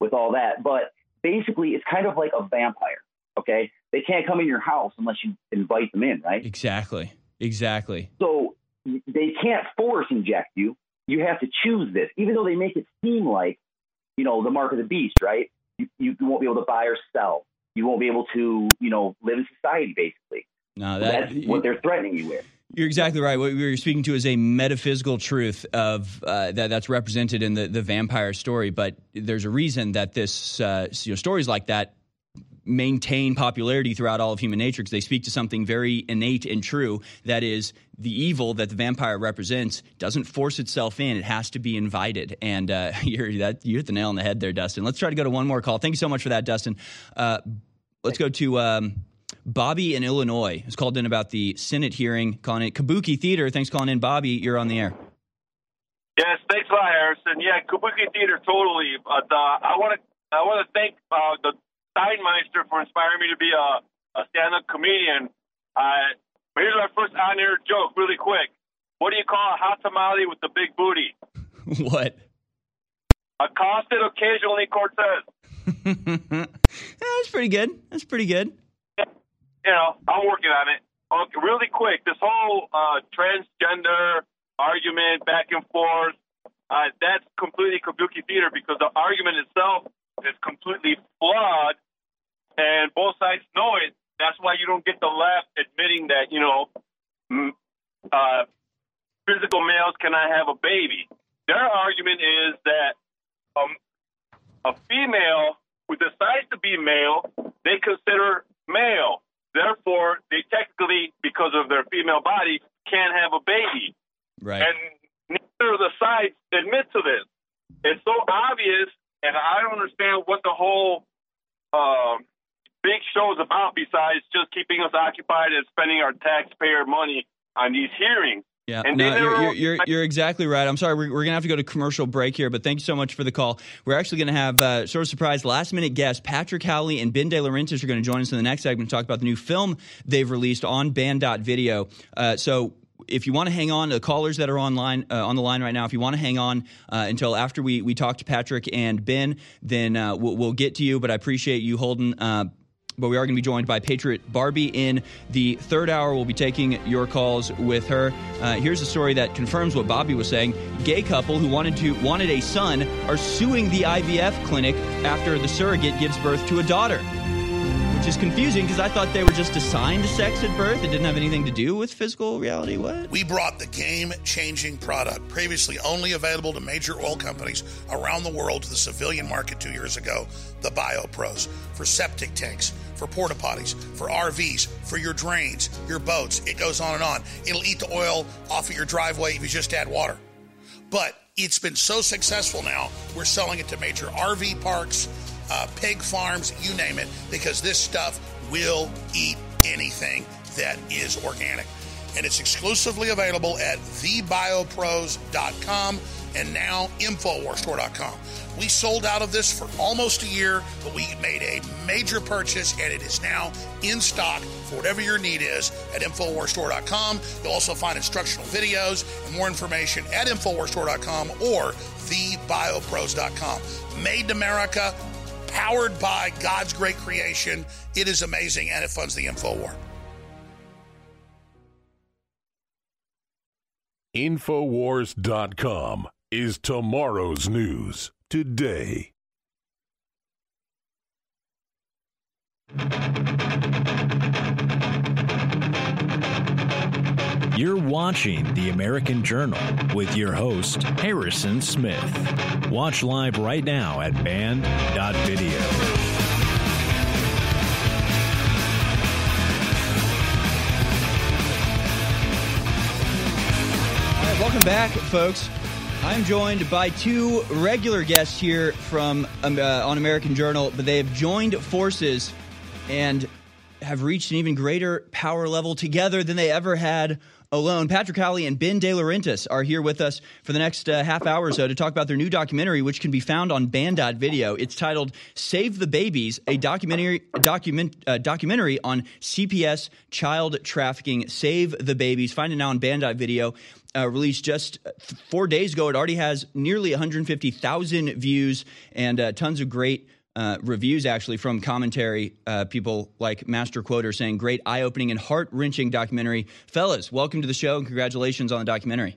S19: with all that. But basically, it's kind of like a vampire. Okay, they can't come in your house unless you invite them in, right?
S6: Exactly. Exactly.
S19: So they can't force inject you. You have to choose this, even though they make it seem like, you know, the mark of the beast, right? You, you won't be able to buy or sell. You won't be able to, you know, live in society, basically.
S6: No, that,
S19: that's what they're threatening you with.
S6: You're exactly right. What we were speaking to is a metaphysical truth of uh, that that's represented in the, the vampire story. But there's a reason that this uh, you know, stories like that maintain popularity throughout all of human nature because they speak to something very innate and true. That is, the evil that the vampire represents doesn't force itself in; it has to be invited. And uh, you're that you hit the nail on the head there, Dustin. Let's try to go to one more call. Thank you so much for that, Dustin. Uh, let's go to. Um, Bobby in Illinois has called in about the Senate hearing, calling it Kabuki Theater. Thanks for calling in, Bobby. You're on the air.
S20: Yes, thanks a lot, Harrison. Yeah, Kabuki Theater, totally. But uh, I want to I want to thank uh, the Steinmeister for inspiring me to be a, a stand-up comedian. Uh, here's my first on-air joke, really quick. What do you call a hot tamale with the big booty?
S6: what?
S20: Accosted occasionally Cortez.
S6: That's pretty good. That's pretty good
S20: you know, I'm working on it. Okay, really quick, this whole uh, transgender argument back and forth, uh, that's completely kabuki theater because the argument itself is completely flawed, and both sides know it. That's why you don't get the left admitting that you know, uh, physical males cannot have a baby. Their argument is that um, a female who decides to be male, they consider male. Therefore, they technically, because of their female body, can't have a baby.
S6: Right.
S20: And neither of the sides admit to this. It's so obvious, and I don't understand what the whole um, big show is about besides just keeping us occupied and spending our taxpayer money on these hearings.
S6: Yeah, and no, you're, you're, you're, you're, exactly right. I'm sorry, we're, we're going to have to go to commercial break here, but thank you so much for the call. We're actually going to have uh, sort of surprise last minute guest Patrick Howley and Ben De Laurentiis are going to join us in the next segment to talk about the new film they've released on Banned.video. Uh, so if you want to hang on, the callers that are online uh, on the line right now, if you want to hang on uh, until after we, we talk to Patrick and Ben, then uh, we'll, we'll, get to you. But I appreciate you holding uh, but we are going to be joined by Patriot Barbie in the third hour. We'll be taking your calls with her. Uh, here's a story that confirms what Bobby was saying: gay couple who wanted to wanted a son are suing the IVF clinic after the surrogate gives birth to a daughter which is confusing because I thought they were just assigned sex at birth. It didn't have anything to do with physical reality. What?
S9: We brought the game changing product, previously only available to major oil companies around the world, to the civilian market two years ago the BioPros for septic tanks, for porta potties, for RVs, for your drains, your boats. It goes on and on. It'll eat the oil off of your driveway if you just add water. But it's been so successful now, we're selling it to major RV parks uh, pig farms, you name it, because this stuff will eat anything that is organic. And it's exclusively available at thebiopros.com and now InfoWarsStore.com. We sold out of this for almost a year, but we made a major purchase and it is now in stock for whatever your need is at InfoWarsStore.com. You'll also find instructional videos and more information at InfoWarsStore.com or TheBioPros.com. Made in America, powered by God's great creation. It is amazing and it funds the info war.
S11: Infowars.com is tomorrow's news today.
S2: You're watching The American Journal with your host, Harrison Smith. Watch live right now at
S6: banned.video. Welcome back, folks. I'm joined by two regular guests here from um, uh, on American Journal, but they have joined forces and have reached an even greater power level together than they ever had alone. Patrick Howley and Ben De Laurentiis are here with us for the next uh, half hour or so to talk about their new documentary, which can be found on Banned.video. It's titled "Save the Babies," a documentary document uh, documentary on CPS child trafficking. Save the Babies. Find it now on Banned.video. Uh, released just four days ago. It already has nearly 150,000 views and uh, tons of great uh, reviews actually from commentary uh, people like Master Quoter saying great eye-opening and heart-wrenching documentary. Fellas, welcome to the show and congratulations on the documentary.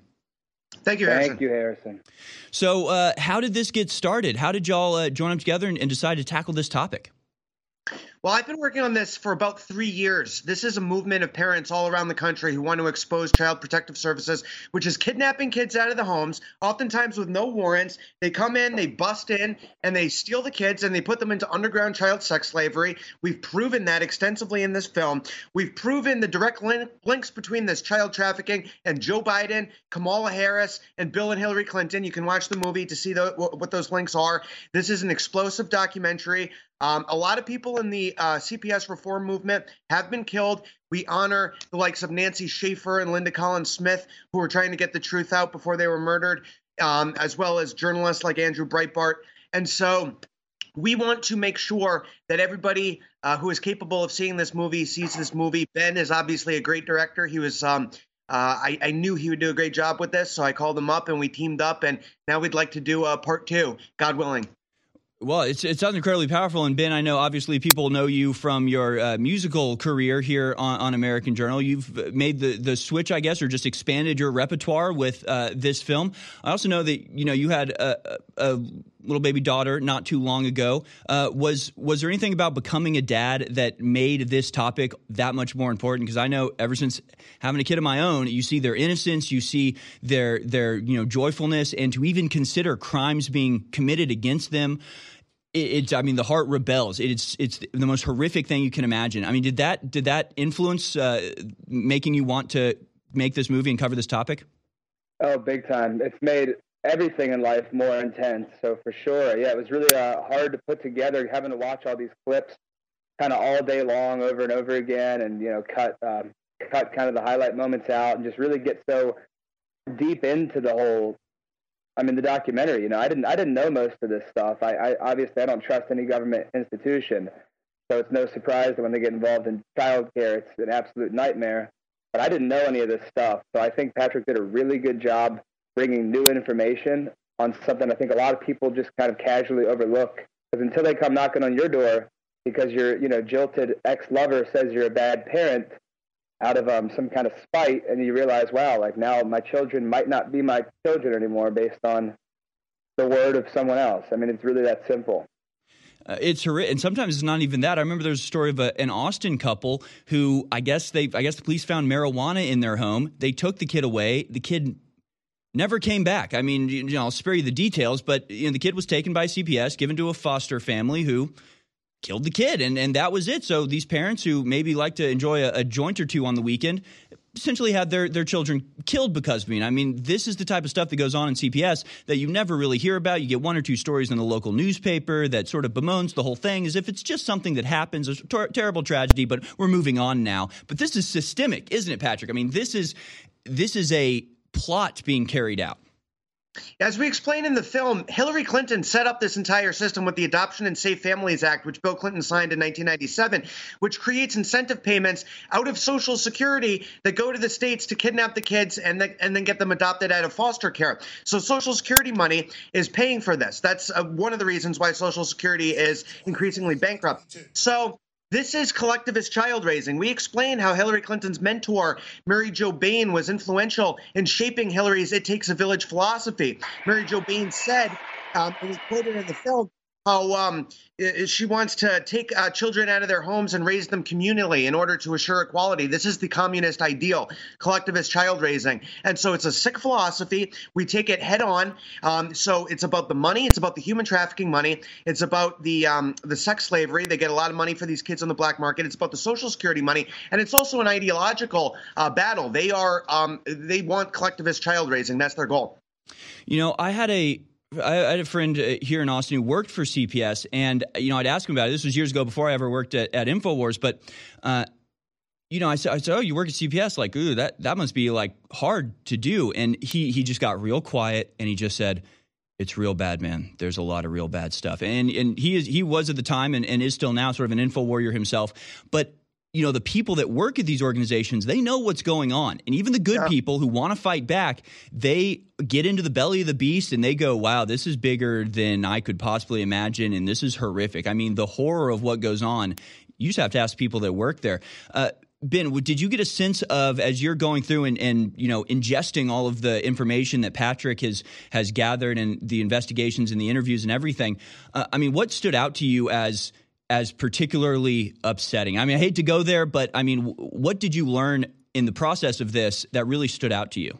S21: Thank you, Harrison.
S22: Thank you, Harrison.
S6: So, uh, how did this get started? How did y'all uh, join up together and, and decide to tackle this topic?
S21: Well, I've been working on this for about three years. This is a movement of parents all around the country who want to expose Child Protective Services, which is kidnapping kids out of the homes, oftentimes with no warrants. They come in, they bust in, and they steal the kids and they put them into underground child sex slavery. We've proven that extensively in this film. We've proven the direct link, links between this child trafficking and Joe Biden, Kamala Harris, and Bill and Hillary Clinton. You can watch the movie to see the, what those links are. This is an explosive documentary. Um, a lot of people in the uh, CPS reform movement have been killed. We honor the likes of Nancy Schaefer and Linda Collins Smith, who were trying to get the truth out before they were murdered, um, as well as journalists like Andrew Breitbart. And so we want to make sure that everybody uh, who is capable of seeing this movie sees this movie. Ben is obviously a great director. He was. Um, uh, I, I, knew he would do a great job with this, so I called him up and we teamed up, and now we'd like to do a part two, God willing.
S6: Well, it's, it sounds incredibly powerful. And Ben, I know obviously people know you from your uh, musical career here on, on, American Journal. You've made the, the switch, I guess, or just expanded your repertoire with uh, this film. I also know that you know you had a, a little baby daughter not too long ago. Uh, was was there anything about becoming a dad that made this topic that much more important? Because I know ever since having a kid of my own, you see their innocence, you see their their you know joyfulness, and to even consider crimes being committed against them it's I mean the heart rebels. It's it's the most horrific thing you can imagine. I mean, did that did that influence uh, making you want to make this movie and cover this topic?
S22: Oh, big time! It's made everything in life more intense. So for sure, yeah, it was really uh, hard to put together. Having to watch all these clips, kind of all day long, over and over again, and you know, cut um, cut kind of the highlight moments out, and just really get so deep into the whole I mean, the documentary. You know, I didn't I didn't know most of this stuff. I, I obviously I don't trust any government institution, so it's no surprise that when they get involved in childcare, it's an absolute nightmare. But I didn't know any of this stuff, so I think Patrick did a really good job bringing new information on something I think a lot of people just kind of casually overlook. Because until they come knocking on your door, because your you know jilted ex lover says you're a bad parent out of um, some kind of spite, and you realize, wow, like now my children might not be my children anymore based on the word of someone else. I mean, it's really that simple.
S6: Uh, it's horrific, and sometimes it's not even that. I remember there's a story of a, an Austin couple who I guess they, I guess the police found marijuana in their home. They took the kid away. The kid never came back. I mean, you know, I'll spare you the details, but you know, the kid was taken by CPS, given to a foster family who killed the kid, and and that was it. So these parents who maybe like to enjoy a, a joint or two on the weekend essentially had their, their children killed because of me. I mean, this is the type of stuff that goes on in CPS that you never really hear about. You get one or two stories in the local newspaper that sort of bemoans the whole thing as if it's just something that happens, a ter- terrible tragedy, but we're moving on now. But this is systemic, isn't it, Patrick? I mean, this is this is a plot being carried out.
S21: As we explain in the film, Hillary Clinton set up this entire system with the Adoption and Safe Families Act, which Bill Clinton signed in 1997, which creates incentive payments out of Social Security that go to the states to kidnap the kids and, the, and then get them adopted out of foster care. So Social Security money is paying for this. That's uh, one of the reasons why Social Security is increasingly bankrupt. So this is collectivist child raising. We explain how Hillary Clinton's mentor, Mary Jo Bane, was influential in shaping Hillary's It Takes a Village philosophy. Mary Jo Bane said, um, and we quoted in the film, how um, she wants to take uh, children out of their homes and raise them communally in order to assure equality. This is the communist ideal, collectivist child raising. And so it's a sick philosophy. We take it head on. Um, so it's about the money. It's about the human trafficking money. It's about the um, the sex slavery. They get a lot of money for these kids on the black market. It's about the social security money, and it's also an ideological uh, battle. They are um, they want collectivist child raising. That's their goal.
S6: You know, I had a I had a friend uh, here in Austin who worked for CPS, and you know, I'd ask him about it. This was years ago before I ever worked at, at Infowars, but uh, you know, I said, I said, "Oh, you work at CPS? Like, ooh, that that must be like hard to do." And he he just got real quiet, and he just said, "It's real bad, man. There's a lot of real bad stuff." And and he is he was at the time and, and is still now sort of an info warrior himself, but you know the people that work at these organizations they know what's going on and even the good yeah. people who want to fight back they get into the belly of the beast and they go wow this is bigger than i could possibly imagine and this is horrific i mean the horror of what goes on you just have to ask people that work there uh, Ben, did you get a sense of as you're going through and, and you know ingesting all of the information that Patrick has has gathered and the investigations and the interviews and everything? Uh, I mean, what stood out to you as as particularly upsetting? I mean, I hate to go there, but I mean, what did you learn in the process of this that really stood out to you?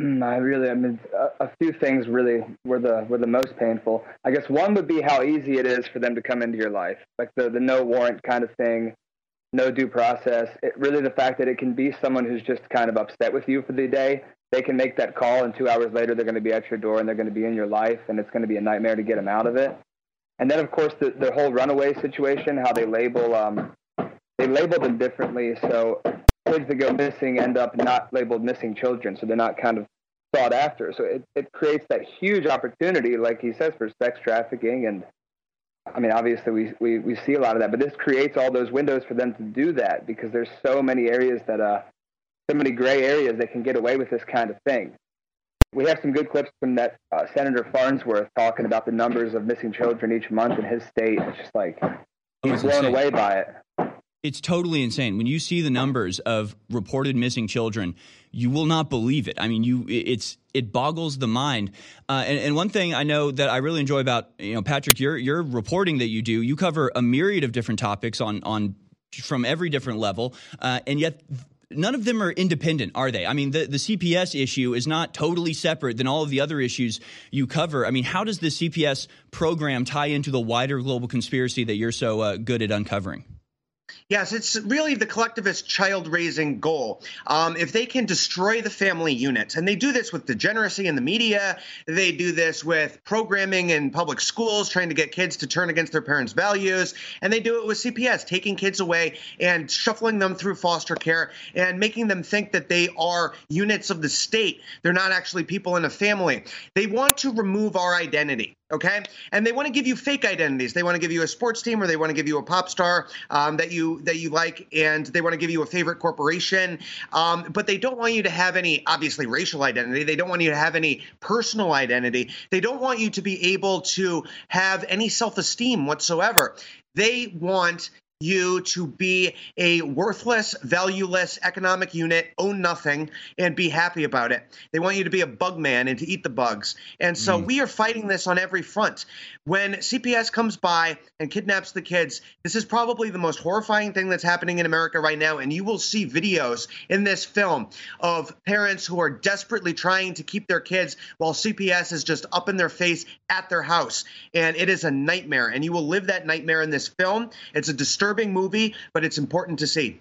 S22: Mm, I really, I mean, a, a, few things really were the were the most painful. I guess one would be how easy it is for them to come into your life, like the the no warrant kind of thing, no due process. It, really, the fact that it can be someone who's just kind of upset with you for the day. They can make that call, and two hours later, they're going to be at your door, and they're going to be in your life, and it's going to be a nightmare to get them out of it. And then, of course, the, the whole runaway situation, how they label um, they label them differently. So kids that go missing end up not labeled missing children, so they're not kind of sought after. So it, it creates that huge opportunity, like he says, for sex trafficking. And I mean, obviously, we, we, we see a lot of that, but this creates all those windows for them to do that because there's so many areas that, uh, so many gray areas that can get away with this kind of thing we have some good clips from that uh, Senator Farnsworth talking about the numbers of missing children each month in his state. It's just like he's blown insane. away by it.
S6: It's totally insane. When you see the numbers of reported missing children, you will not believe it. I mean, you it's it boggles the mind. Uh, and, and, one thing I know that I really enjoy about you know Patrick, your your reporting that you do, you cover a myriad of different topics on on from every different level, uh, and yet none of them are independent, are they? I mean, the, the CPS issue is not totally separate than all of the other issues you cover. I mean, how does the CPS program tie into the wider global conspiracy that you're so uh, good at uncovering?
S21: Yes, it's really the collectivist child raising goal. Um, if they can destroy the family unit, and they do this with degeneracy in the media, they do this with programming in public schools, trying to get kids to turn against their parents' values, and they do it with CPS, taking kids away and shuffling them through foster care and making them think that they are units of the state. They're not actually people in a family. They want to remove our identity okay and they want to give you fake identities they want to give you a sports team or they want to give you a pop star um, that you that you like, and they want to give you a favorite corporation, um, but they don't want you to have any obviously racial identity. They don't want you to have any personal identity. They don't want you to be able to have any self esteem whatsoever. They want you to be a worthless, valueless economic unit, own nothing, and be happy about it. They want you to be a bug man and to eat the bugs. And so mm. we are fighting this on every front. When CPS comes by and kidnaps the kids, this is probably the most horrifying thing that's happening in America right now. And you will see videos in this film of parents who are desperately trying to keep their kids while CPS is just up in their face at their house. And it is a nightmare. And you will live that nightmare in this film. It's a disturbing movie, but it's important to see.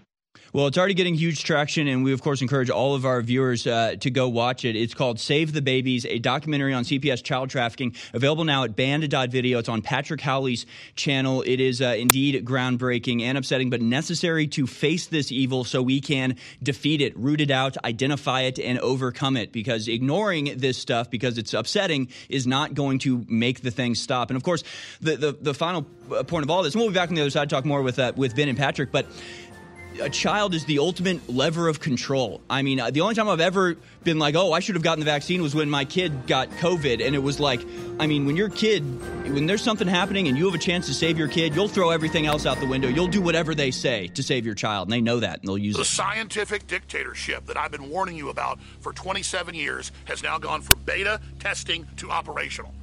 S6: Well, it's already getting huge traction, and we, of course, encourage all of our viewers uh, to go watch it. It's called Save the Babies, a documentary on CPS child trafficking, available now at banned.video. It's on Patrick Howley's channel. It is uh, indeed groundbreaking and upsetting, but necessary to face this evil so we can defeat it, root it out, identify it, and overcome it. Because ignoring this stuff, because it's upsetting, is not going to make the thing stop. And, of course, the, the, the final uh, point of all this, and we'll be back on the other side to talk more with, uh, with Ben and Patrick, but a child is the ultimate lever of control. I mean, the only time I've ever been like, oh, I should have gotten the vaccine was when my kid got COVID. And it was like, I mean, when your kid, when there's something happening and you have a chance to save your kid, you'll throw everything else out the window. You'll do whatever they say to save your child. And they know that and they'll use
S9: the
S6: it.
S9: The scientific dictatorship that I've been warning you about for 27 years has now gone from beta testing to operational.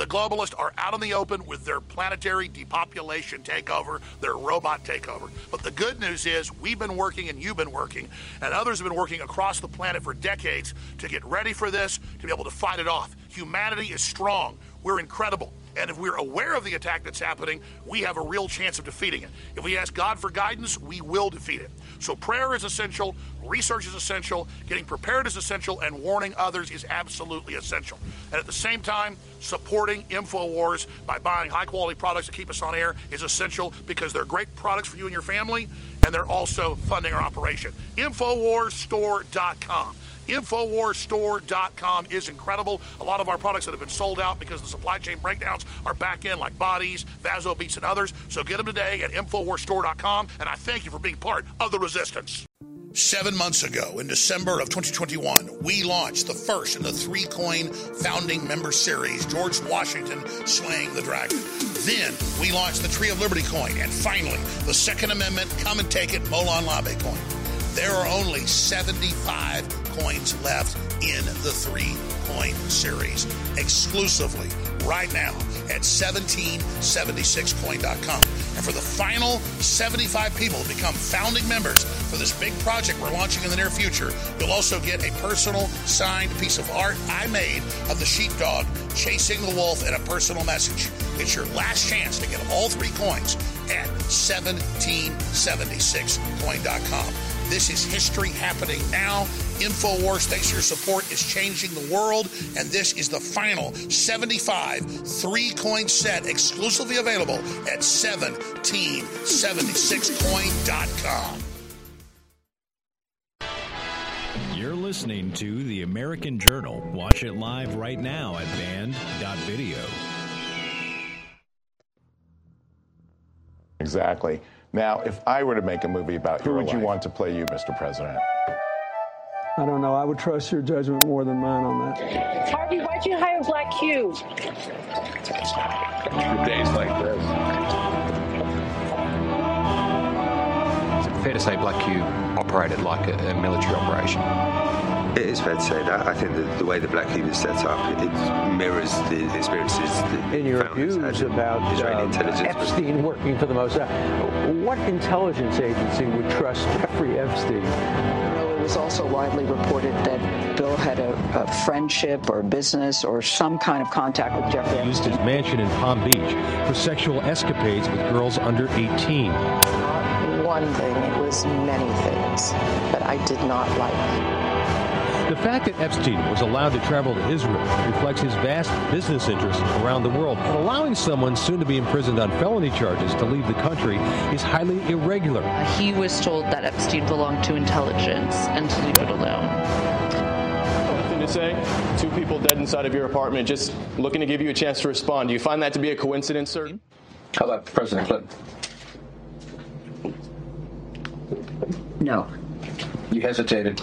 S9: The globalists are out in the open with their planetary depopulation takeover, their robot takeover. But the good news is we've been working and you've been working, and others have been working across the planet for decades to get ready for this, to be able to fight it off. Humanity is strong. We're incredible. And if we're aware of the attack that's happening, we have a real chance of defeating it. If we ask God for guidance, we will defeat it. So prayer is essential, research is essential, getting prepared is essential, and warning others is absolutely essential. And at the same time, supporting InfoWars by buying high quality products to keep us on air is essential because they're great products for you and your family, and they're also funding our operation. InfoWarsStore.com. Infowarsstore.com is incredible. A lot of our products that have been sold out because the supply chain breakdowns are back in, like bodies, Vaso Beats, and others. So get them today at Infowarsstore.com, and I thank you for being part of the resistance. Seven months ago, in December of 2021, we launched the first in the three coin founding member series, George Washington Slaying the Dragon. Then we launched the Tree of Liberty coin, and finally, the Second Amendment Come and Take It Molon Labe coin. There are only 75 coins left in the three coin series exclusively right now at 1776coin.com. And for the final 75 people to become founding members for this big project we're launching in the near future, you'll also get a personal signed piece of art I made of the sheepdog chasing the wolf and a personal message. It's your last chance to get all three coins at 1776coin.com. This is history happening now. InfoWars, thanks to your support, is changing the world. And this is the final 75 three coin set exclusively available at 1776coin.com.
S2: You're listening to The American Journal. Watch it live right now at banned.video.
S23: Exactly. Now, if I were to make a movie about Who would life, you want to play you, Mr. President?
S24: I don't know. I would trust your judgment more than mine on that.
S25: Harvey, why'd you hire Black Cube?
S23: Days like this.
S26: Is it fair to say Black Cube operated like a, a military operation?
S27: It is fair to say that. I think that the way the Black Cube is set up, it, it mirrors the experiences that
S24: in your views about
S27: Israeli
S24: uh,
S27: intelligence.
S24: Epstein working for the Mossad. What intelligence agency would trust Jeffrey Epstein?
S28: It was also widely reported that Bill had a, a, friendship or business or some kind of contact with Jeffrey Epstein.
S29: Used his mansion in Palm Beach for sexual escapades with girls under 18.
S28: One thing, it was many things that I did not like.
S29: The fact that Epstein was allowed to travel to Israel reflects his vast business interests around the world. But allowing someone soon to be imprisoned on felony charges to leave the country is highly irregular.
S30: Uh, he was told that Epstein belonged to intelligence and to leave it alone.
S31: Nothing to say. Two people dead inside of your apartment, just looking to give you a chance to respond. Do you find that to be a coincidence, sir?
S32: How about President Clinton?
S28: No.
S33: You hesitated.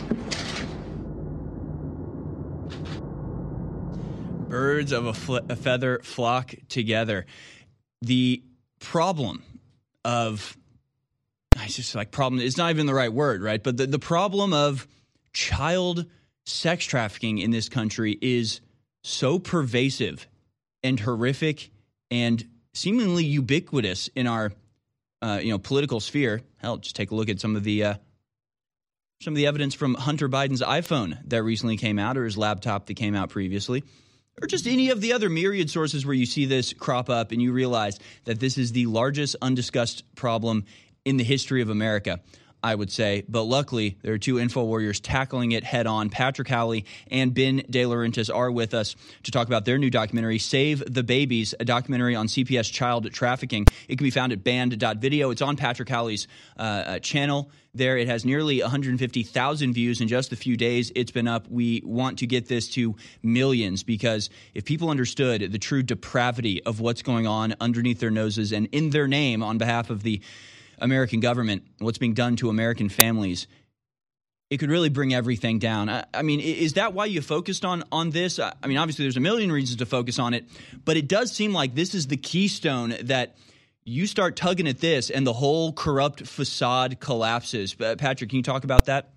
S6: Birds of a, a feather flock together. The problem of it's just like problem it's not even the right word right? But the, the problem of child sex trafficking in this country is so pervasive and horrific and seemingly ubiquitous in our uh, you know political sphere. Hell just take a look at some of the uh, some of the evidence from hunter biden's iphone that recently came out or his laptop that came out previously or just any of the other myriad sources where you see this crop up and you realize that this is the largest undiscussed problem in the history of America. I would say. But luckily, there are two info warriors tackling it head on. Patrick Howley and Ben De Laurentiis are with us to talk about their new documentary, Save the Babies, a documentary on CPS child trafficking. It can be found at banned.video. It's on Patrick Howley's uh, uh, channel there. It has nearly 150,000 views in just a few days. It's been up. We want to get this to millions because if people understood the true depravity of what's going on underneath their noses and in their name on behalf of the American government, what's being done to American families, it could really bring everything down. I, I, mean, is that why you focused on on this? I, I mean, obviously, there's a million reasons to focus on it, but it does seem like this is the keystone that you start tugging at this, and the whole corrupt facade collapses. Patrick, can you talk about that?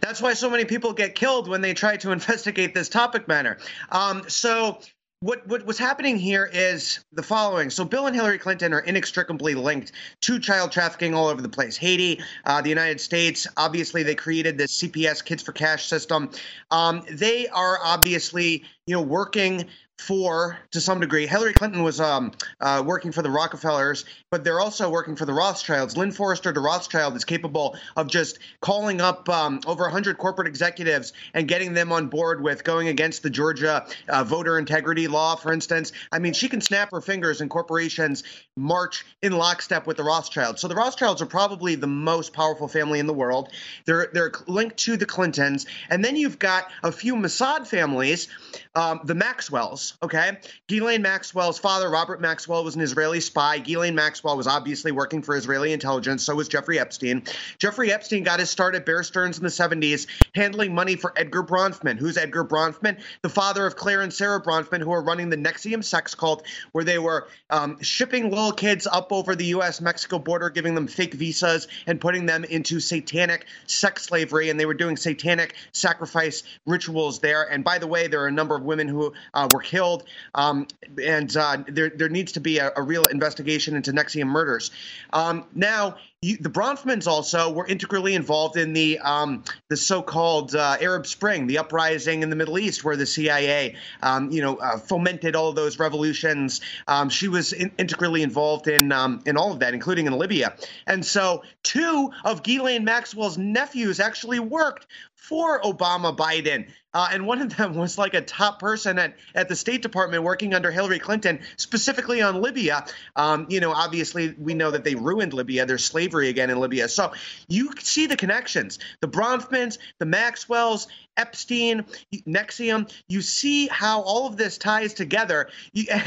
S21: That's why so many people get killed when they try to investigate this topic matter. Um, so what what was happening here is the following. So Bill and Hillary Clinton are inextricably linked to child trafficking all over the place. Haiti, uh, the United States. Obviously, they created this CPS Kids for Cash system. Um, they are obviously you know working for, to some degree, Hillary Clinton was um, uh, working for the Rockefellers, but they're also working for the Rothschilds. Lynn Forester de Rothschild is capable of just calling up um, over 100 corporate executives and getting them on board with going against the Georgia uh, voter integrity law, for instance. I mean, she can snap her fingers and corporations march in lockstep with the Rothschilds. So the Rothschilds are probably the most powerful family in the world. They're they're linked to the Clintons, and then you've got a few Mossad families, um, the Maxwells. Okay, Ghislaine Maxwell's father, Robert Maxwell, was an Israeli spy. Ghislaine Maxwell was obviously working for Israeli intelligence. So was Jeffrey Epstein. Jeffrey Epstein got his start at Bear Stearns in the 70s, handling money for Edgar Bronfman. Who's Edgar Bronfman? The father of Claire and Sarah Bronfman, who are running the NXIVM sex cult, where they were um, shipping little kids up over the U.S. Mexico border, giving them fake visas and putting them into satanic sex slavery. And they were doing satanic sacrifice rituals there. And by the way, there are a number of women who uh, were killed. Um, and uh, there, there needs to be a, a, real investigation into NXIVM murders. Um, now, you, the Bronfmans also were integrally involved in the um, the so-called uh, Arab Spring, the uprising in the Middle East, where the CIA, um, you know, uh, fomented all those revolutions. Um, she was in, integrally involved in um, in all of that, including in Libya. And so, two of Ghislaine Maxwell's nephews actually worked for Obama Biden. Uh, and one of them was like a top person at, at the State Department working under Hillary Clinton, specifically on Libya. Um, you know, obviously, we know that they ruined Libya. There's slavery again in Libya. So you see the connections the Bronfmans, the Maxwells, Epstein, NXIVM. You see how all of this ties together.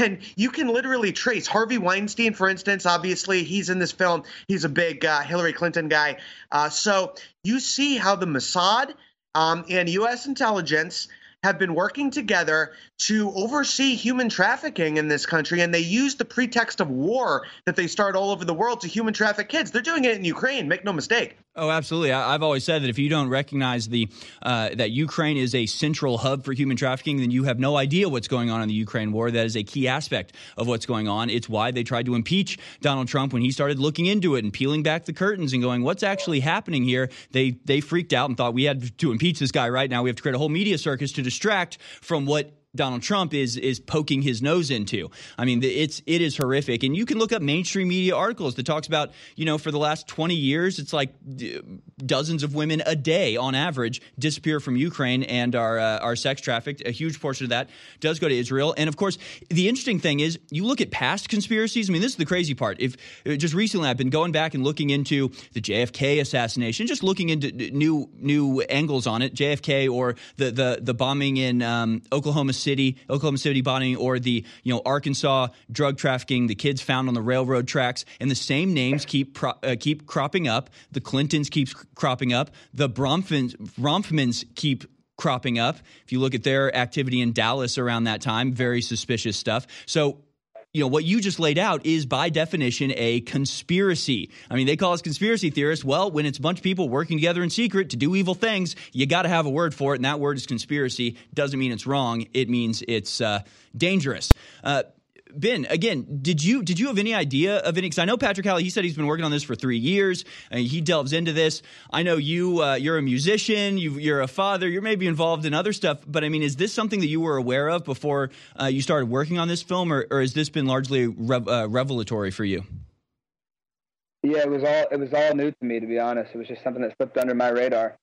S21: And you can literally trace Harvey Weinstein, for instance. Obviously, he's in this film. He's a big uh, Hillary Clinton guy. Uh, so you see how the Mossad um, and U.S. intelligence have been working together to oversee human trafficking in this country, and they use the pretext of war that they start all over the world to human traffic kids. They're doing it in Ukraine. Make no mistake.
S6: Oh, absolutely. I, have always said that if you don't recognize the uh, that Ukraine is a central hub for human trafficking, then you have no idea what's going on in the Ukraine war. That is a key aspect of what's going on. It's why they tried to impeach Donald Trump when he started looking into it and peeling back the curtains and going, "What's actually happening here?" They they freaked out and thought we had to impeach this guy right now. We have to create a whole media circus to distract from what Donald Trump is is poking his nose into. I mean, it's it is horrific, and you can look up mainstream media articles that talks about you know for the last twenty years, it's like dozens of women a day on average disappear from Ukraine and are uh, are sex trafficked. A huge portion of that does go to Israel, and of course, the interesting thing is you look at past conspiracies. I mean, this is the crazy part. If just recently I've been going back and looking into the JFK assassination, just looking into new new angles on it, JFK or the the the bombing in um, Oklahoma City City, Oklahoma City bombing, or the you know Arkansas drug trafficking, the kids found on the railroad tracks, and the same names keep pro, uh, keep cropping up. The Clintons keeps cropping up. The Bronfmans, Bronfmans keep cropping up. If you look at their activity in Dallas around that time, very suspicious stuff. So you know what you just laid out is by definition a conspiracy. I mean, they call us conspiracy theorists. Well, when it's a bunch of people working together in secret to do evil things, you got to have a word for it, and that word is conspiracy. Doesn't mean it's wrong. It means it's uh, dangerous. Uh, Ben, again, did you did you have any idea of any? Because I know Patrick Howley. He said he's been working on this for three years. And he delves into this. I know you. Uh, you're a musician. you are a father. You're maybe involved in other stuff. But I mean, is this something that you were aware of before uh, you started working on this film, or, or has this been largely rev- uh, revelatory for you?
S22: Yeah, it was all it was all new to me. To be honest, it was just something that slipped under my radar.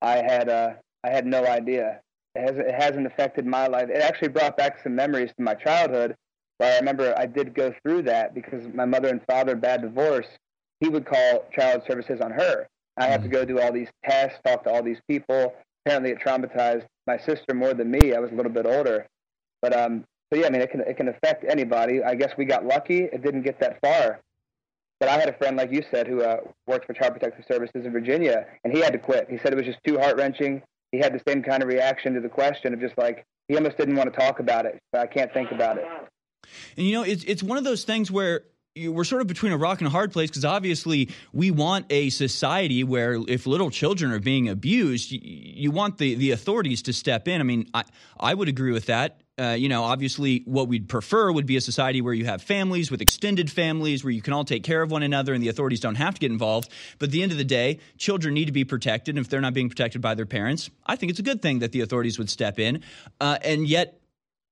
S22: I had uh, I had no idea. It hasn't, it hasn't affected my life. It actually brought back some memories to my childhood but I remember I did go through that because my mother and father, bad divorce, he would call child services on her. I had to go do all these tests, talk to all these people. Apparently, it traumatized my sister more than me. I was a little bit older, but um, so yeah, I mean, it can it can affect anybody. I guess we got lucky; it didn't get that far. But I had a friend, like you said, who uh, worked for Child Protective Services in Virginia, and he had to quit. He said it was just too heart wrenching. He had the same kind of reaction to the question of just like he almost didn't want to talk about it. I can't think about it.
S6: And you know, it's it's one of those things where we're sort of between a rock and a hard place because obviously we want a society where if little children are being abused, you, you want the, the authorities to step in. I mean, I, I would agree with that. Uh, you know, obviously, what we'd prefer would be a society where you have families with extended families where you can all take care of one another and the authorities don't have to get involved. But at the end of the day, children need to be protected. And if they're not being protected by their parents, I think it's a good thing that the authorities would step in. Uh, and yet,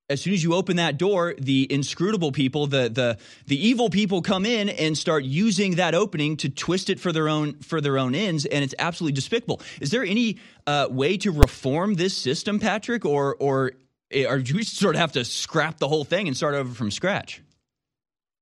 S6: as soon as you open that door, the inscrutable people, the the the evil people come in and start using that opening to twist it for their own for their own ends, and it's absolutely despicable. Is there any uh, way to reform this system, Patrick, or or eh, or do we sort of have to scrap the whole thing and start over from scratch?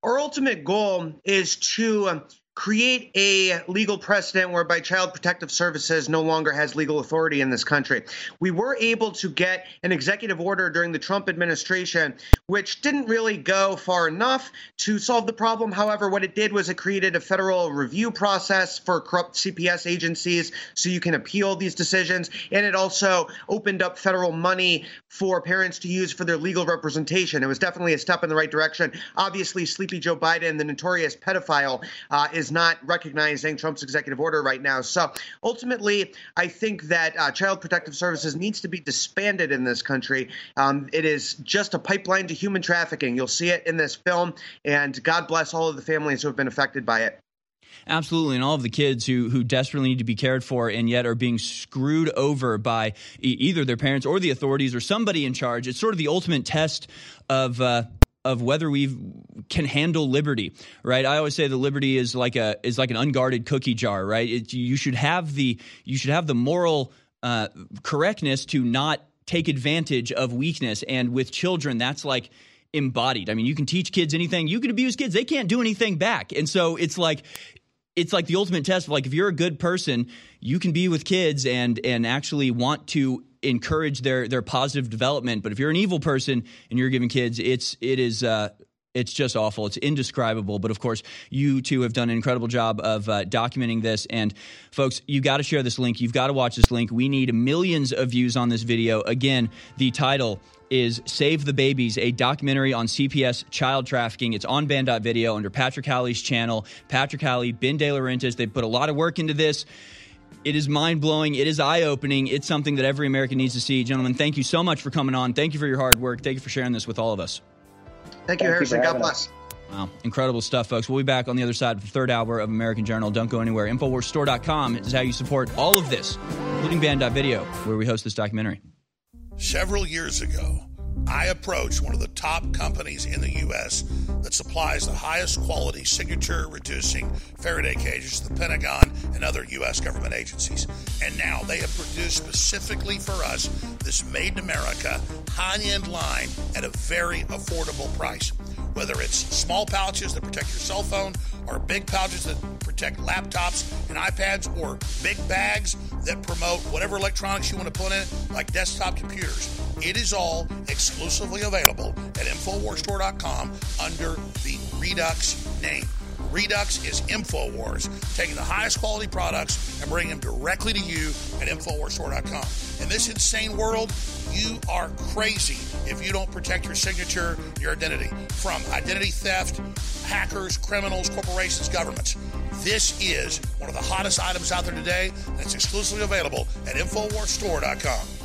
S21: Our ultimate goal is to um, create a legal precedent whereby Child Protective Services no longer has legal authority in this country. We were able to get an executive order during the Trump administration, which didn't really go far enough to solve the problem. However, what it did was it created a federal review process for corrupt CPS agencies so you can appeal these decisions. And it also opened up federal money for parents to use for their legal representation. It was definitely a step in the right direction. Obviously, Sleepy Joe Biden, the notorious pedophile, uh, is is not recognizing Trump's executive order right now. So ultimately, I think that uh, Child Protective Services needs to be disbanded in this country. Um, it is just a pipeline to human trafficking. You'll see it in this film, and God bless all of the families who have been affected by it.
S6: Absolutely, and all of the kids who who desperately need to be cared for and yet are being screwed over by e- either their parents or the authorities or somebody in charge. It's sort of the ultimate test of uh, of whether we can handle liberty, right? I always say the liberty is like a is like an unguarded cookie jar, right? It, you should have the you should have the moral uh, correctness to not take advantage of weakness, and with children, that's like embodied. I mean, you can teach kids anything, you can abuse kids, they can't do anything back, and so it's like it's like the ultimate test of like if you're a good person, you can be with kids and and actually want to encourage their their positive development. But if you're an evil person and you're giving kids, it's it is. Uh, it's just awful. It's indescribable. But of course, you two have done an incredible job of uh, documenting this. And folks, you got to share this link. You've got to watch this link. We need millions of views on this video. Again, the title is Save the Babies, a documentary on CPS child trafficking. It's on banned.video under Patrick Howley's channel. Patrick Halley, Ben De Laurentiis, they put a lot of work into this. It is mind blowing. It is eye opening. It's something that every American needs to see. Gentlemen, thank you so much for coming on. Thank you for your hard work. Thank you for sharing this with all of us.
S21: Thank you, Harrison. God bless.
S6: Wow, incredible stuff, folks. We'll be back on the other side of the third hour of American Journal. Don't go anywhere. InfoWarsStore.com is how you support all of this, including Banned.video, where we host this documentary.
S9: Several years ago, I approached one of the top companies in the U.S. that supplies the highest quality signature reducing Faraday cages to the Pentagon and other U.S. government agencies. And now they have produced specifically for us this made in America high end line at a very affordable price. Whether it's small pouches that protect your cell phone, or big pouches that protect laptops and iPads, or big bags that promote whatever electronics you want to put in it, like desktop computers It is all exclusively available at InfoWarsStore.com under the Redux name. Redux is InfoWars, taking the highest quality products and bringing them directly to you at InfoWarsStore.com. In this insane world, you are crazy if you don't protect your signature, your identity from identity theft, hackers, criminals, corporations, governments. This is one of the hottest items out there today, and it's exclusively available at InfoWarsStore.com.